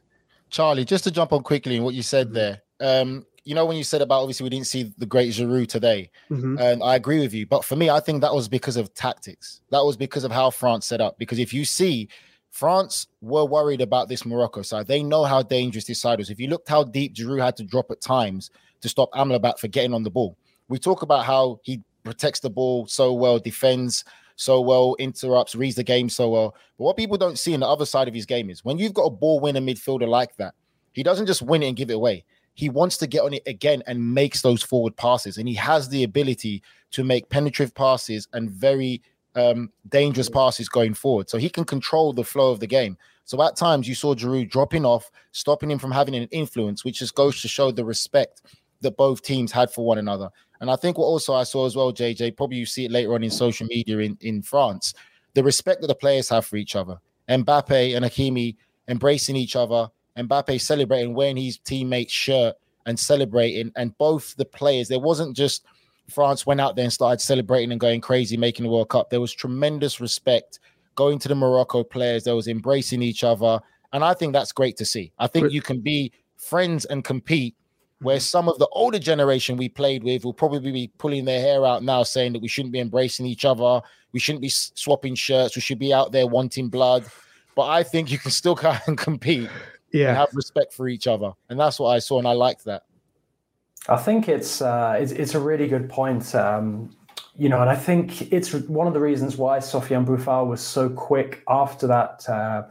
Charlie, just to jump on quickly on what you said there, um, you know when you said about obviously we didn't see the great Giroud today, mm-hmm. and I agree with you. But for me, I think that was because of tactics. That was because of how France set up. Because if you see, France were worried about this Morocco side. They know how dangerous this side was. If you looked how deep Giroud had to drop at times to stop Amrabat for getting on the ball, we talk about how he protects the ball so well, defends so well, interrupts, reads the game so well. But what people don't see in the other side of his game is when you've got a ball winner midfielder like that, he doesn't just win it and give it away. He wants to get on it again and makes those forward passes. And he has the ability to make penetrative passes and very um, dangerous passes going forward. So he can control the flow of the game. So at times you saw Giroud dropping off, stopping him from having an influence, which just goes to show the respect that both teams had for one another. And I think what also I saw as well, JJ, probably you see it later on in social media in, in France, the respect that the players have for each other. Mbappe and Hakimi embracing each other, Mbappe celebrating wearing his teammate's shirt and celebrating, and both the players, there wasn't just France went out there and started celebrating and going crazy, making the World Cup. There was tremendous respect going to the Morocco players. There was embracing each other. And I think that's great to see. I think you can be friends and compete where mm-hmm. some of the older generation we played with will probably be pulling their hair out now saying that we shouldn't be embracing each other we shouldn't be swapping shirts we should be out there wanting blood but i think you can still kind of compete yeah have respect for each other and that's what i saw and i liked that i think it's uh, it's, it's, a really good point um, you know, and I think it's one of the reasons why Sofiane Boufal was so quick after that uh,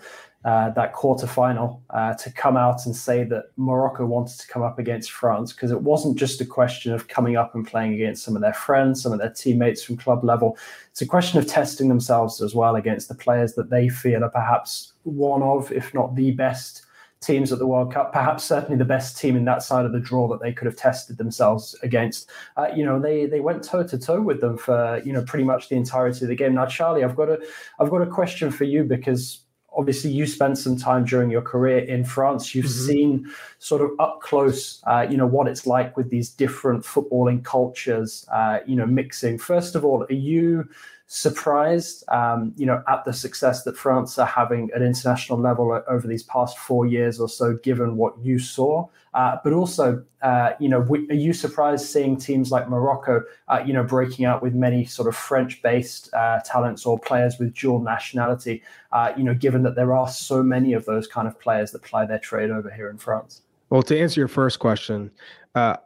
uh, that quarterfinal uh, to come out and say that Morocco wanted to come up against France because it wasn't just a question of coming up and playing against some of their friends, some of their teammates from club level. It's a question of testing themselves as well against the players that they feel are perhaps one of, if not the best teams at the World Cup, perhaps certainly the best team in that side of the draw that they could have tested themselves against. Uh, you know, they they went toe to toe with them for you know pretty much the entirety of the game. Now, Charlie, I've got a I've got a question for you because obviously you spent some time during your career in France. You've mm-hmm. seen sort of up close, uh, you know, what it's like with these different footballing cultures, uh, you know, mixing. First of all, are you surprised, um, you know, at the success that France are having at international level over these past four years or so, given what you saw? Uh, but also, uh, you know, are you surprised seeing teams like Morocco, uh, you know, breaking out with many sort of French-based uh, talents or players with dual nationality? Uh, you know, given that there are so many of those kind of players that ply their trade over here in France. Well, to answer your first question, uh,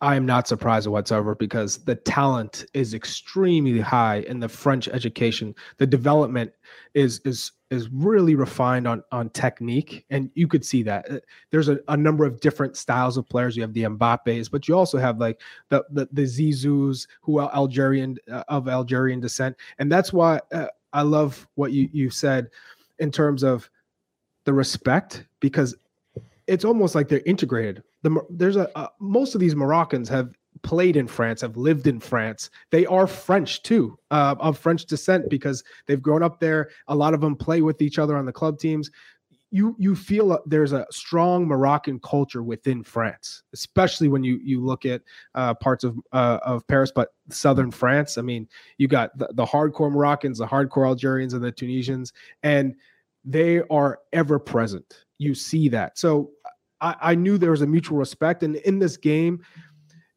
I am not surprised whatsoever because the talent is extremely high in the French education. The development is is is really refined on on technique, and you could see that. Uh, there's a, a number of different styles of players. You have the Mbappes, but you also have like the the, the Zizous who are Algerian uh, of Algerian descent, and that's why uh, I love what you you said in terms of the respect because it's almost like they're integrated. The there's a uh, most of these Moroccans have played in France, have lived in France. They are French too, uh, of French descent because they've grown up there. A lot of them play with each other on the club teams. You you feel there's a strong Moroccan culture within France, especially when you you look at uh, parts of uh, of Paris, but southern France. I mean, you got the, the hardcore Moroccans, the hardcore Algerians, and the Tunisians, and they are ever present. You see that. So I, I knew there was a mutual respect. And in this game,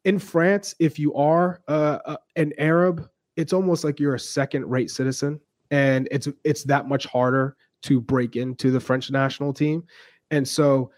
in France, if you are uh, uh, an Arab, it's almost like you're a second-rate citizen, and it's it's that much harder to break into the French national team. And so,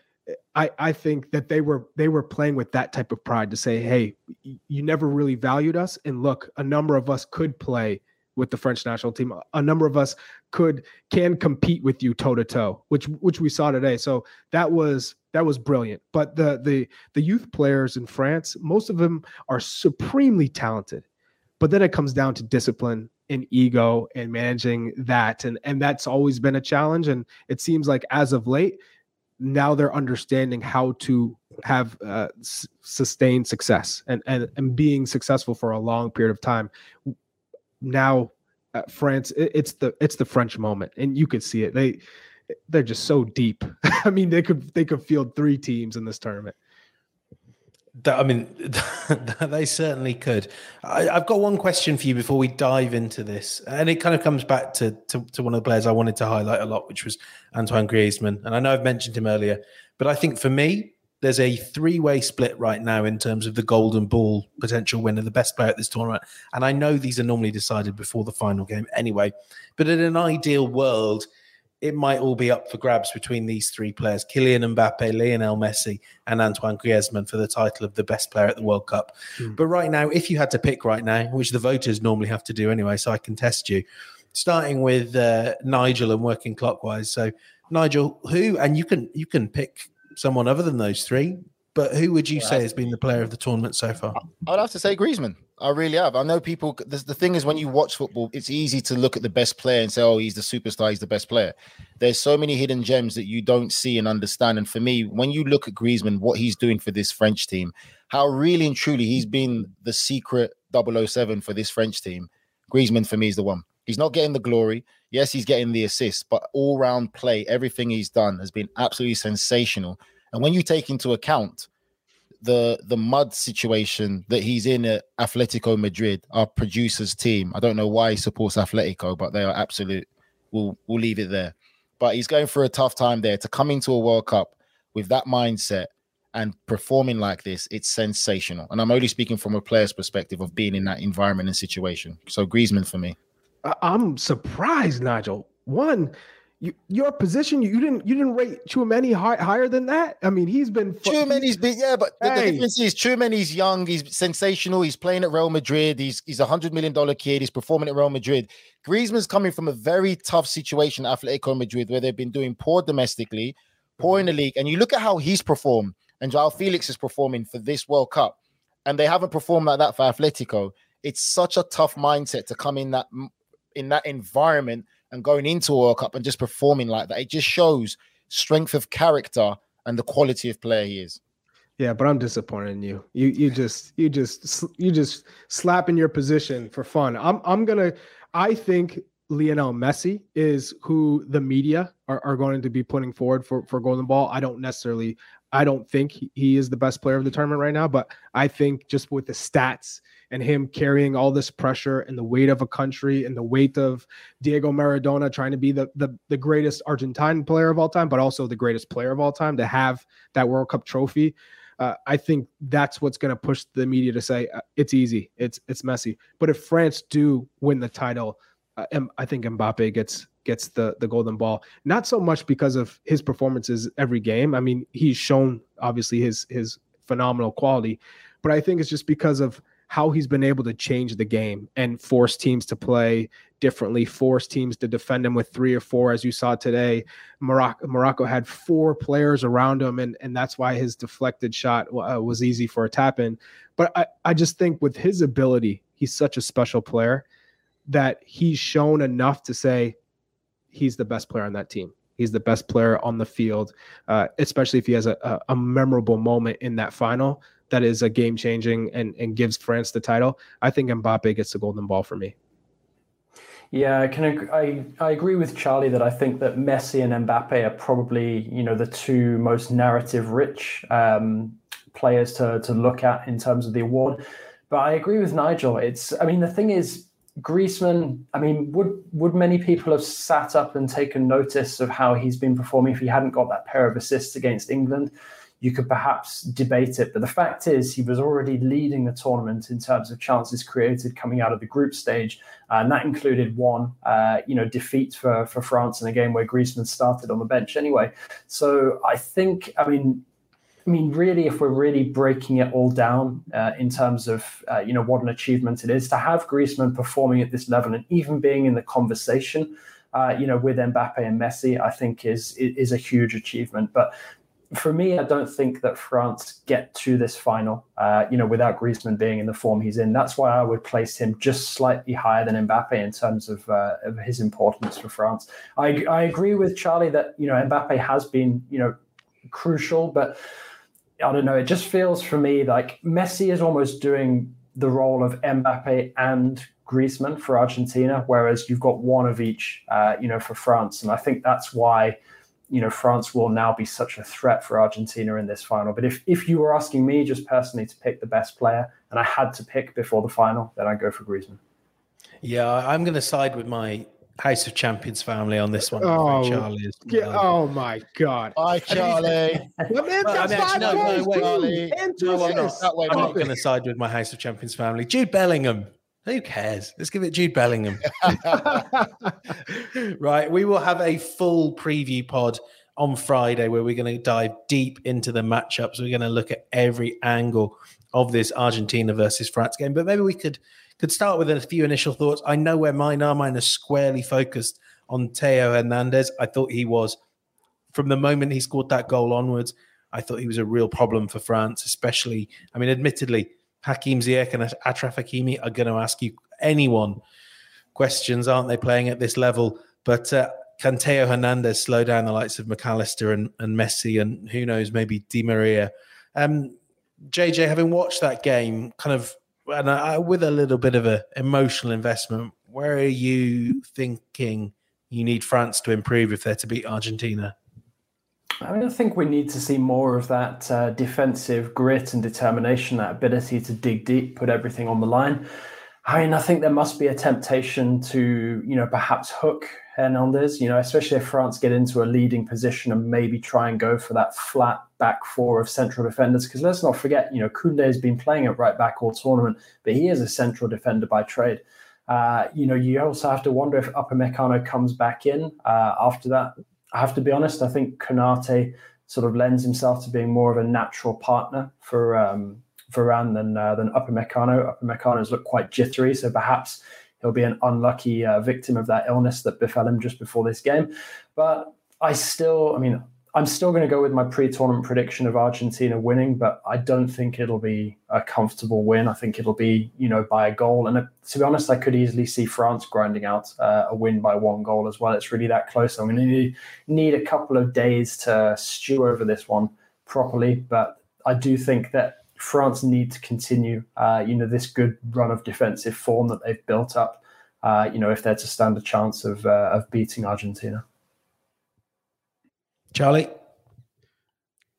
I I think that they were they were playing with that type of pride to say, hey, you never really valued us, and look, a number of us could play with the French national team. A number of us could can compete with you toe to toe, which which we saw today. So that was that was brilliant. But the the the youth players in France, most of them are supremely talented. But then it comes down to discipline and ego and managing that and and that's always been a challenge and it seems like as of late now they're understanding how to have uh, s- sustained success and, and and being successful for a long period of time now uh, France, it, it's the it's the French moment, and you could see it. They they're just so deep. I mean, they could they could field three teams in this tournament. That, I mean, they certainly could. I, have got one question for you before we dive into this, and it kind of comes back to, to, to one of the players I wanted to highlight a lot, which was Antoine Griezmann. And I know I've mentioned him earlier, but I think for me, there's a three way split right now in terms of the golden ball potential winner, the best player at this tournament. And I know these are normally decided before the final game anyway, but in an ideal world, it might all be up for grabs between these three players Kylian Mbappe, Lionel Messi, and Antoine Griezmann for the title of the best player at the World Cup. Mm. But right now, if you had to pick right now, which the voters normally have to do anyway, so I can test you, starting with uh, Nigel and working clockwise. So, Nigel, who, and you can you can pick someone other than those three, but who would you say has been the player of the tournament so far? I'd have to say Griezmann. I really have. I know people. The, the thing is, when you watch football, it's easy to look at the best player and say, "Oh, he's the superstar. He's the best player." There's so many hidden gems that you don't see and understand. And for me, when you look at Griezmann, what he's doing for this French team, how really and truly he's been the secret 007 for this French team. Griezmann for me is the one. He's not getting the glory. Yes, he's getting the assists, but all round play, everything he's done has been absolutely sensational. And when you take into account the the mud situation that he's in at Atletico Madrid, our producers team. I don't know why he supports Atletico, but they are absolute. We'll we'll leave it there. But he's going through a tough time there to come into a World Cup with that mindset and performing like this. It's sensational, and I'm only speaking from a player's perspective of being in that environment and situation. So Griezmann for me. I'm surprised, Nigel. One, you, your position, you, didn't you didn't rate Tchouameni high, higher than that. I mean, he's been fu- Tchouameni's been yeah, but the, hey. the difference is Tchouameni's young, he's sensational, he's playing at Real Madrid, he's he's a hundred million dollar kid, he's performing at Real Madrid. Griezmann's coming from a very tough situation at Atletico Madrid, where they've been doing poor domestically, poor in the mm-hmm. league, and you look at how he's performed, and Joao Felix is performing for this World Cup, and they haven't performed like that for Atletico. It's such a tough mindset to come in that in that environment and going into a World Cup and just performing like that. It just shows strength of character and the quality of player he is. Yeah, but I'm disappointed in you. You you just you just you just slapping your position for fun. I'm I'm gonna. I think Lionel Messi is who the media are, are going to be putting forward for for Golden Ball. I don't necessarily. I don't think he, he is the best player of the tournament right now, but I think just with the stats and him carrying all this pressure and the weight of a country and the weight of Diego Maradona trying to be the, the, the greatest Argentine player of all time, but also the greatest player of all time to have that World Cup trophy. Uh, I think that's what's going to push the media to say uh, it's easy, it's it's Messi. But if France do win the title, uh, I think Mbappe gets gets the the golden ball. Not so much because of his performances every game. I mean, he's shown obviously his his phenomenal quality, but I think it's just because of how he's been able to change the game and force teams to play differently, force teams to defend him with three or four, as you saw today. Morocco, Morocco had four players around him, and, and that's why his deflected shot uh, was easy for a tap in. But I, I just think with his ability, he's such a special player that he's shown enough to say he's the best player on that team. He's the best player on the field, uh, especially if he has a, a, a memorable moment in that final that is a game changing and, and gives France the title, I think Mbappe gets the golden ball for me. Yeah, I can I, I agree with Charlie that I think that Messi and Mbappe are probably you know the two most narrative rich um, players to to look at in terms of the award. But I agree with Nigel. It's I mean the thing is Griezmann. I mean would would many people have sat up and taken notice of how he's been performing if he hadn't got that pair of assists against England? you could perhaps debate it. But the fact is, he was already leading the tournament in terms of chances created coming out of the group stage, uh, and that included one, uh, you know, defeat for for France in a game where Griezmann started on the bench anyway. So I think, I mean. I mean, really, if we're really breaking it all down uh, in terms of uh, you know what an achievement it is to have Griezmann performing at this level and even being in the conversation, uh, you know, with Mbappe and Messi, I think is is a huge achievement. But for me, I don't think that France get to this final, uh, you know, without Griezmann being in the form he's in. That's why I would place him just slightly higher than Mbappe in terms of, uh, of his importance for France. I, I agree with Charlie that you know Mbappe has been you know crucial, but I don't know. It just feels for me like Messi is almost doing the role of Mbappe and Griezmann for Argentina, whereas you've got one of each, uh, you know, for France, and I think that's why you know France will now be such a threat for Argentina in this final. But if if you were asking me just personally to pick the best player, and I had to pick before the final, then I'd go for Griezmann. Yeah, I'm going to side with my House of Champions family on this one. Oh, Charlie is. Yeah, oh my god. Hi, Charlie. Well, man, Well, I mean, no, no, wait, Charlie. No, I'm not. way, I'm not going to side with my House of Champions family. Jude Bellingham. Who cares? Let's give it Jude Bellingham. right. We will have a full preview pod on Friday where we're going to dive deep into the matchups. We're going to look at every angle of this Argentina versus France game. But maybe we could could start with a few initial thoughts. I know where mine are. Mine are squarely focused on Theo Hernandez. I thought he was from the moment he scored that goal onwards. I thought he was a real problem for France, especially. I mean, admittedly, Hakim Ziyech and Achraf Hakimi are going to ask you anyone questions, aren't they? Playing at this level, but uh, can Theo Hernandez slow down the likes of McAllister and, and Messi, and who knows, maybe Di Maria? Um, JJ, having watched that game, kind of, and I, with a little bit of a emotional investment, where are you thinking you need France to improve if they're to beat Argentina? I mean, I think we need to see more of that uh, defensive grit and determination, that ability to dig deep, put everything on the line. I mean, I think there must be a temptation to, you know, perhaps hook Hernandez, you know, especially if France get into a leading position and maybe try and go for that flat back four of central defenders. Because let's not forget, you know, Koundé has been playing at right back all tournament, but he is a central defender by trade. Uh, you know, you also have to wonder if Upper Upamecano comes back in uh, after that. I have to be honest, I think Konate sort of lends himself to being more of a natural partner for um, Varane than uh, than Upamecano. Upamecano's looked quite jittery, so perhaps he'll be an unlucky uh, victim of that illness that befell him just before this game. But I still, I mean, I'm still going to go with my pre-tournament prediction of Argentina winning, but I don't think it'll be a comfortable win. I think it'll be, you know, by a goal. And uh, to be honest, I could easily see France grinding out uh, a win by one goal as well. It's really that close. I'm going to need a couple of days to stew over this one properly, but I do think that France need to continue, uh, you know, this good run of defensive form that they've built up. Uh, you know, if they're to stand a chance of uh, of beating Argentina. Charlie,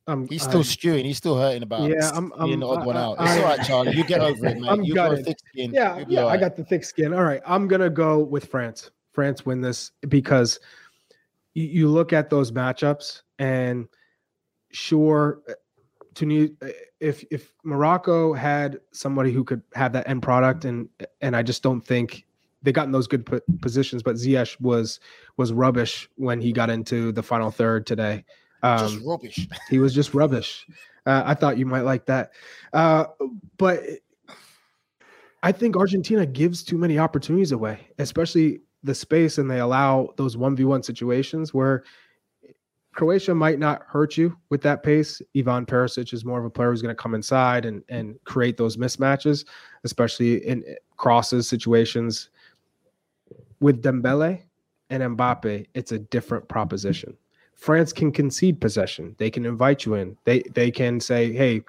Um, He's still I- stewing. He's still hurting about it. Yeah, I'm- being I'm- the odd one I- out. I- all right, Charlie. You get over it, man. I'm you got a thick skin. Yeah, yeah, all I got the thick skin. All right, I'm gonna go with France. France win this because you, you look at those matchups and sure, Tunis, if if Morocco had somebody who could have that end product, and and I just don't think they got in those good po- positions. But Ziyech was was rubbish when he got into the final third today. Just Um, rubbish. he was just rubbish. Uh, I thought you might like that, uh, but I think Argentina gives too many opportunities away, especially the space, and they allow those one v one situations where Croatia might not hurt you with that pace. Ivan Perisic is more of a player who's going to come inside and and create those mismatches, especially in crosses situations. With Dembele and Mbappe, it's a different proposition. France can concede possession. They can invite you in. They they can say, "Hey,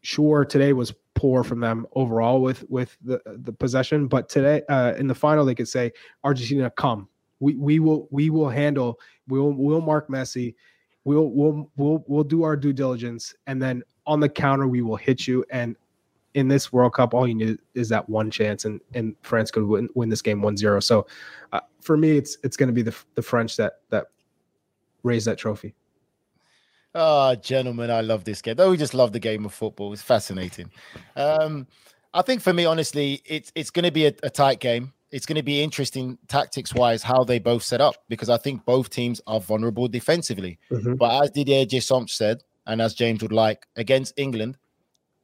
sure, today was poor from them overall with with the the possession, but today uh, in the final they could say, Argentina, come. We we will we will handle. We'll we'll mark Messi. We'll we'll we'll we'll do our due diligence, and then on the counter we will hit you. And in this World Cup, all you need is that one chance, and and France could win, win this game 1-0. So uh, for me, it's it's going to be the the French that that raise that trophy. Oh, gentlemen, I love this game. Though we just love the game of football. It's fascinating. Um, I think for me, honestly, it's it's going to be a, a tight game. It's going to be interesting tactics wise how they both set up because I think both teams are vulnerable defensively. Mhm. But as Didier Deschamps said, and as James would like, against England,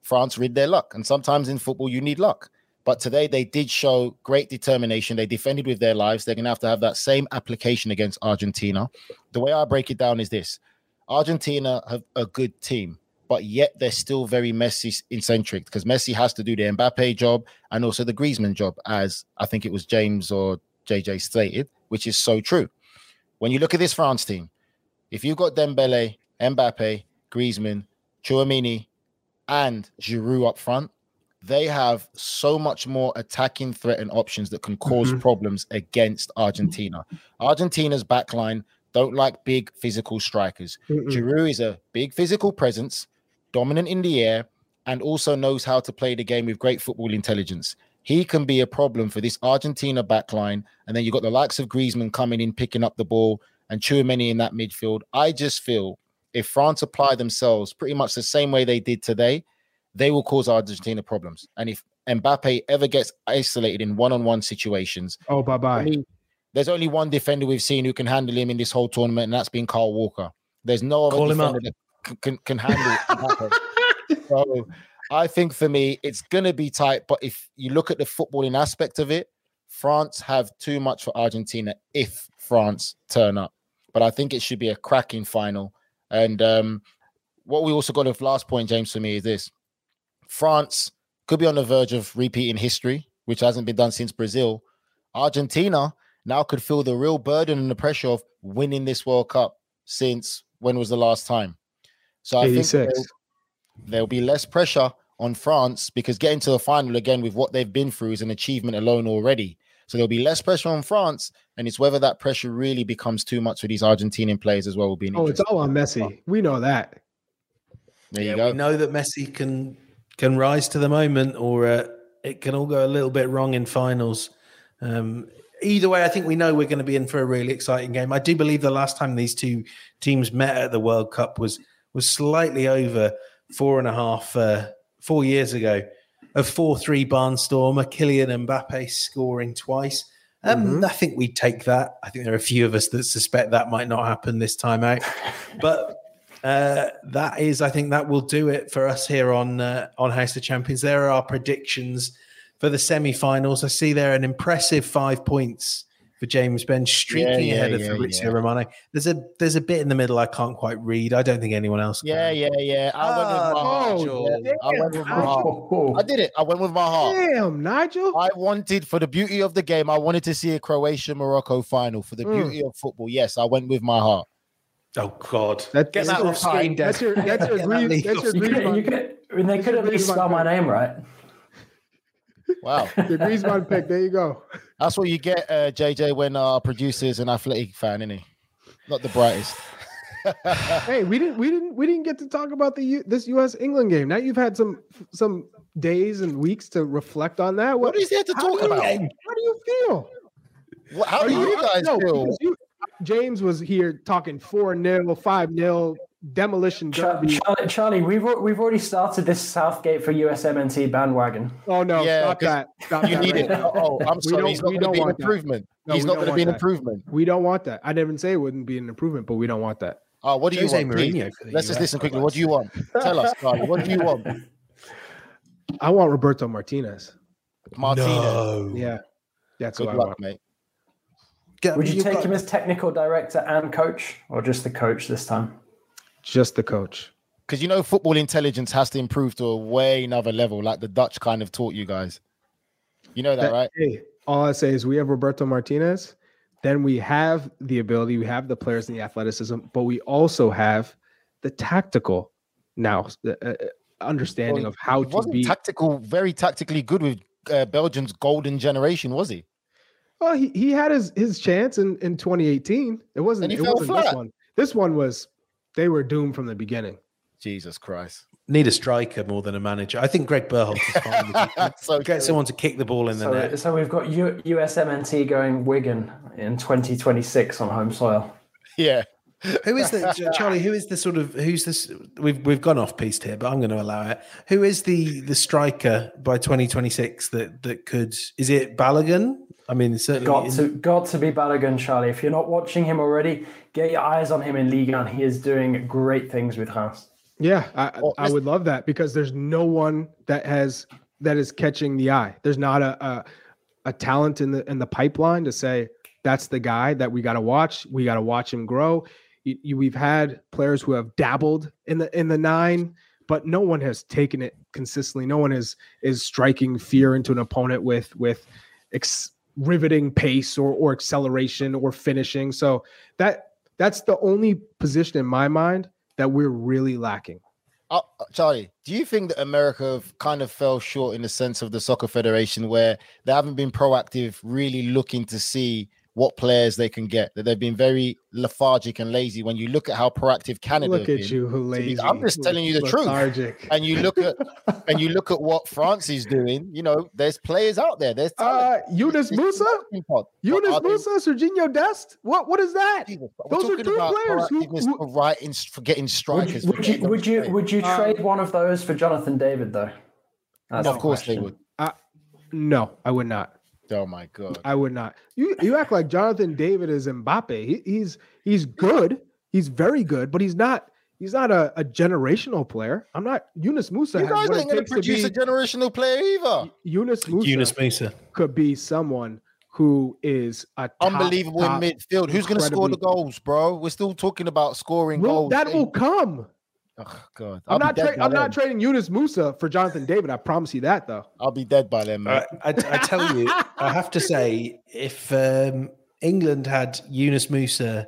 France rid their luck. And sometimes in football, you need luck. But today they did show great determination. They defended with their lives. They're going to have to have that same application against Argentina. The way I break it down is this Argentina have a good team, but yet they're still very Messi eccentric because Messi has to do the Mbappe job and also the Griezmann job, as I think it was James or JJ stated, which is so true. When you look at this France team, if you've got Dembele, Mbappe, Griezmann, Tchouameni, and Giroud up front, they have so much more attacking threat and options that can because Mhm. problems against Argentina. Argentina's backline don't like big physical strikers. Mm-mm. Giroud is a big physical presence, dominant in the air, and also knows how to play the game with great football intelligence. he can be a problem for this Argentina backline. And then you've got the likes of Griezmann coming in, picking up the ball, and Tchouameni in that midfield. I just feel if France apply themselves pretty much the same way they did today, they will cause Argentina problems. And if Mbappe ever gets isolated in one-on-one situations, oh bye bye. There's only one defender we've seen who can handle him in this whole tournament, and that's been Kyle Walker. There's no other Call him defender that can, can, handle so I think for me, it's gonna be tight. But if you look at the footballing aspect of it, France have too much for Argentina if France turn up. But I think it should be a cracking final. And um, what we also got of last point, James, for me is this: France could be on the verge of repeating history, which hasn't been done since Brazil. Argentina now could feel the real burden and the pressure of winning this World Cup since when was the last time? So I think there'll, there'll be less pressure on France because getting to the final again with what they've been through is an achievement alone already. So there'll be less pressure on France, and it's whether that pressure really becomes too much for these Argentinian players as well. Will be Oh, it's all on Messi. We know that. There yeah, you go. we know that Messi can can rise to the moment, or uh, it can all go a little bit wrong in finals. Um, either way, I think we know we're going to be in for a really exciting game. I do believe the last time these two teams met at the World Cup was was slightly over four and a half, uh, four years ago. A four-three barnstormer, Kylian Mbappe scoring twice. Um, I think we take that. I think there are a few of us that suspect that might not happen this time out, but uh, that is, I think, that will do it for us here on uh, on House of Champions. There are our predictions for the semi-finals. I see there are an impressive five points for James Benge, streaking yeah, ahead of yeah, Fabrizio yeah. Romano. There's a there's a bit in the middle I can't quite read. I don't think anyone else. Can. Yeah, yeah, yeah. I went with my heart. Nigel. Yeah, I went with my heart. Oh, I did it. I went with my heart. Damn, Nigel. I wanted, for the beauty of the game, I wanted to see a Croatia Morocco final. For the Mm. beauty of football, yes, I went with my heart. Oh God, That- get that off screen, That's Des. your that's your Get that Grie- lead that's your you could, you could, I mean, they could is at least spell my name right. Wow, the Griezmann pick. There you go. that's what you get, uh, JJ, when our producer's an athletic fan, isn't he? Not the brightest. Hey, we didn't we didn't we didn't get to talk about the U, this U.S. England game. Now you've had some some days and weeks to reflect on that. What, What is there to talk do you- about? How do you feel? What, how do Are you guys no, feel? you- James was here talking four 0 five 0 demolition derby. Charlie, Charlie, we've we've already started this Southgate for USMNT bandwagon. Oh no! Yeah, stop 'cause that! Stop You that need right it. now. Oh, oh, I'm We sorry. don't- He's not we going to don't be an want that. improvement. No, He's we not don't going to be an want that. improvement. We don't want that. I didn't say it wouldn't be an improvement, but we don't want that. Oh, what do you Jose want? Mourinho Let's just listen quickly. What do you want? Tell us, Charlie. What do you want? I want Roberto Martinez. Martinez. No. Yeah, that's what Good I luck, want. mate. Get- Would you you've take got- him as technical director and coach, or just the coach this time? Just the coach. Because you know, football intelligence has to improve to a way another level, like the Dutch kind of taught you guys. You know that, That- right? Hey, all I say is we have Roberto Martinez. Then we have the ability, we have the players and the athleticism, but we also have the tactical now uh, uh, understanding Well, of how to be. tactical, very tactically good with uh, Belgium's golden generation, was he? well, he, he had his his chance in, in 2018. It wasn't. It wasn't this one. This one was. They were doomed from the beginning. Jesus Christ. need a striker more than a manager. I think Greg Berhalter is fine. So Get someone to kick the ball in the So, net. so we've got U- USMNT going Wigan in 2026 on home soil. Yeah. Who is the Charlie? Who is the sort of who's this? We've we've gone off piste here, but I'm going to allow it. Who is the the striker by 2026 that that could? Is it Balogun? I mean, certainly. Got to got to be Balogun, Charlie. If you're not watching him already, get your eyes on him in Ligue 1. He is doing great things with Reims. Yeah, I, oh, I would love that because there's no one that has that is catching the eye. There's not a a, a talent in the in the pipeline to say that's the guy that we got to watch. We got to watch him grow. You, you, we've had players who have dabbled in the in the nine, but no one has taken it consistently. No one is is striking fear into an opponent with with ex, riveting pace or or acceleration or finishing. So that that's the only position in my mind that we're really lacking. Uh, Charlie, do you think that America kind of fell short in the sense of the soccer federation where they haven't been proactive, really looking to see what players they can get. That they've been very lethargic and lazy. When you look at how proactive Canada, Look at been, you, who lazy. I'm just telling you the truth. and you look at and you look at what France is doing. You know, there's players out there. There's Uh, talent. Yunus It's a Musah, melting Yunus Musah, Sergiño Dest. What? What is that? Jesus, we're Those are talking two about players who- proactiveness who- for writing, for getting Would strikers. you, would you would you would you Um, trade one of those for Jonathan David though? That's of the course they question. would. No, I would not. Oh my god. I would not. You you act like Jonathan David is Mbappe. He, he's he's good. He's very good, but he's not. He's not a, a generational player. I'm not. Yunus Musah. You guys ain't going to takes to produce a generational player either. Yunus Musah Yunus Musah. could be someone who is a top, Unbelievable top- in midfield. Who's going to score the goals, bro? We're still talking about scoring Will, goals. that Hey, will come. Oh, God. I'm not. Tra- I'm not trading Yunus Musah for Jonathan David. I promise you that, though. I'll be dead by then, man. I, I, I tell you, I have to say, if um, England had Yunus Musah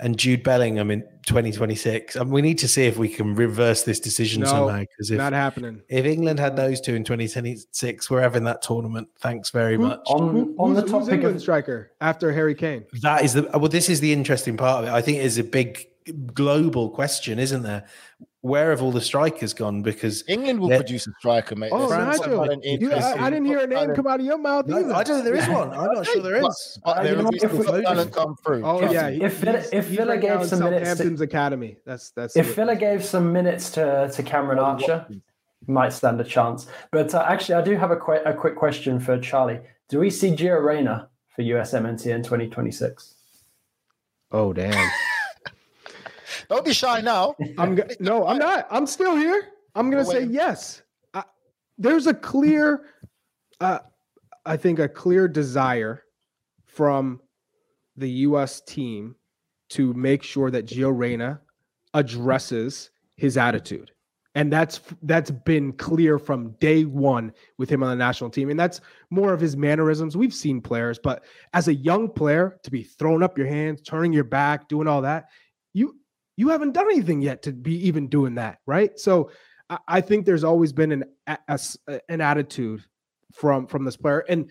and Jude Bellingham in 2026, and we need to see if we can reverse this decision No, somehow. Because if, Not happening. if England had those two in 2026, we're having that tournament. Thanks very Who- much. On- who- on the who's- who's topic of- striker after Harry Kane. That is the well. This is the interesting part of it. I think it is a big global question, isn't there? Where have all the strikers gone? Because England will produce a striker, mate. Oh, There's France Nigel, you, I, I didn't hear a name come out of your mouth No, either. I don't think there is one. I'm not sure there is. But- But Uh, there you know, is if still we- talent come through. Oh Trust yeah, me. If Villa- he's- if Villa gave some minutes to- Southampton's academy. That's that's If it. Villa gave some minutes to to Cameron Archer, he might stand a chance. But uh, actually, I do have a, que- a quick question for Charlie. Do we see Gio Reyna for USMNT in 2026? Oh damn! Don't be shy now. I'm go- no, I'm not. I'm still here. I'm gonna say yes. I, there's a clear, uh, I think a clear desire from the U.S. team to make sure that Gio Reyna addresses his attitude. And that's that's been clear from day one with him on the national team. And that's more of his mannerisms. We've seen players, but as a young player, to be throwing up your hands, turning your back, doing all that, you you haven't done anything yet to be even doing that, right? So I, think there's always been an a- an attitude from from this player, and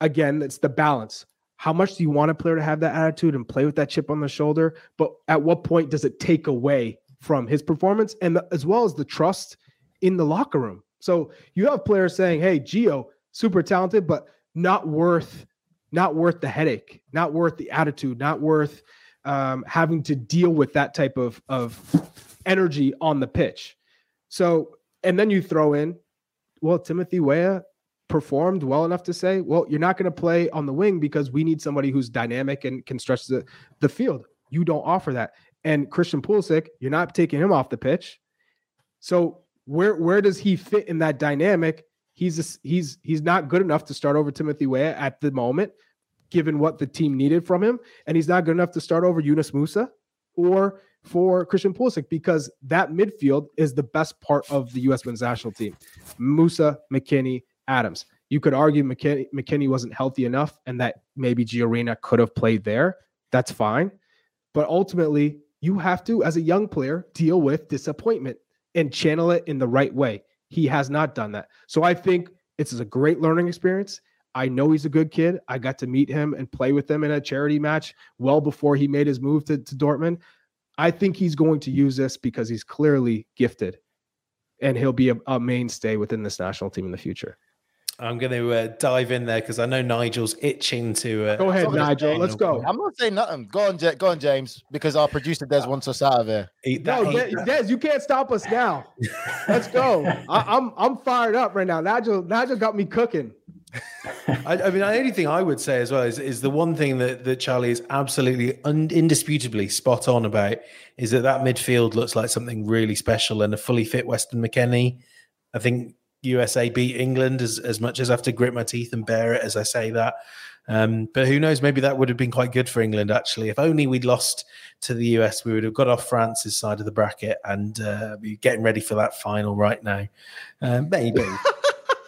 again, it's the balance. How much do you want a player to have that attitude and play with that chip on the shoulder? But at what point does it take away from his performance and the, as well as the trust in the locker room? So you have players saying, "Hey, Gio, super talented, but not worth not worth the headache, not worth the attitude, not worth um, having to deal with that type of of energy on the pitch." So, and then you throw in, well, Timothy Weah performed well enough to say, well, you're not going to play on the wing because we need somebody who's dynamic and can stretch the, the field. You don't offer that. And Christian Pulisic, you're not taking him off the pitch. So where where does he fit in that dynamic? He's a, he's he's not good enough to start over Timothy Weah at the moment, given what the team needed from him, and he's not good enough to start over Yunus Musah or for Christian Pulisic because that midfield is the best part of the U.S. men's national team. Musah, McKennie, Adams. You could argue McKennie, McKennie wasn't healthy enough and that maybe Gio Reyna could have played there. That's fine. But ultimately, you have to, as a young player, deal with disappointment and channel it in the right way. He has not done that. So I think it's a great learning experience. I know he's a good kid. I got to meet him and play with him in a charity match well before he made his move to, to Dortmund. I think he's going to use this because he's clearly gifted and he'll be a, a mainstay within this national team in the future. I'm going to uh, dive in there because I know Nigel's itching to. Uh, Go ahead, sorry, Nigel. Let's go. I'm not saying nothing. Go on, Ja- go on, James, because our producer Des wants us out of here. Eat No, that. Des, Des, you can't stop us now. Let's go. I, I'm I'm fired up right now. Nigel Nigel got me cooking. I, I mean, the only thing I would say as well is, is the one thing that, that Charlie is absolutely un, indisputably spot on about is that that midfield looks like something really special and a fully fit Weston McKennie. I think USA beat England as, as much as I have to grit my teeth and bear it as I say that. Um, but who knows? Maybe that would have been quite good for England, actually. If only we'd lost to the US, we would have got off France's side of the bracket and uh, be getting ready for that final right now. Uh, maybe.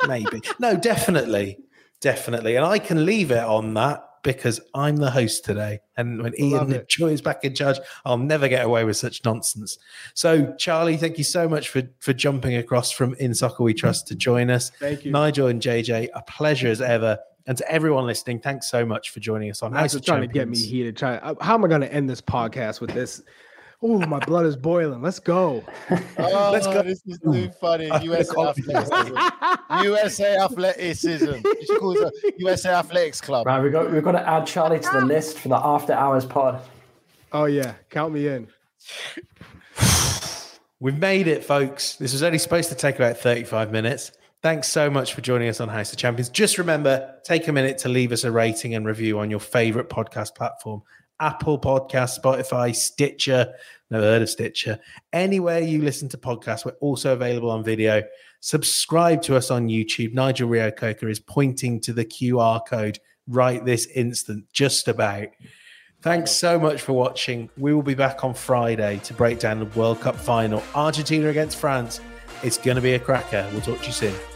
maybe. No, definitely. Definitely. And I can leave it on that because I'm the host today. And when Love Ian. Joy is back in charge, I'll never get away with such nonsense. So, Charlie, thank you so much for, for jumping across from In Soccer We Trust to join us. Thank you. Nigel and JJ, a pleasure as ever. and to everyone listening, thanks so much for joining us on House trying to get me heated. Try, uh, how am I going to end this podcast with this? Oh, my blood is boiling. Let's go. Oh, Let's go. This is too funny. USA gonna athleticism. USA athleticism. You should call it USA Athletics Club. Right, we've got we've got to add Charlie to the list for the after hours pod. Oh yeah, count me in. We've made it, folks. This was only supposed to take about 35 minutes. Thanks so much for joining us on House of Champions. Just remember, take a minute to leave us a rating and review on your favorite podcast platform Apple Podcast, Spotify, Stitcher. Never heard of Stitcher. Anywhere you listen to podcasts, we're also available on video. Subscribe to us on YouTube. Nigel Reo-Coker is pointing to the QR code right this instant, just about. Thanks so much for watching. We will be back on Friday to break down the World Cup final. Argentina against France. It's going to be a cracker. We'll talk to you soon.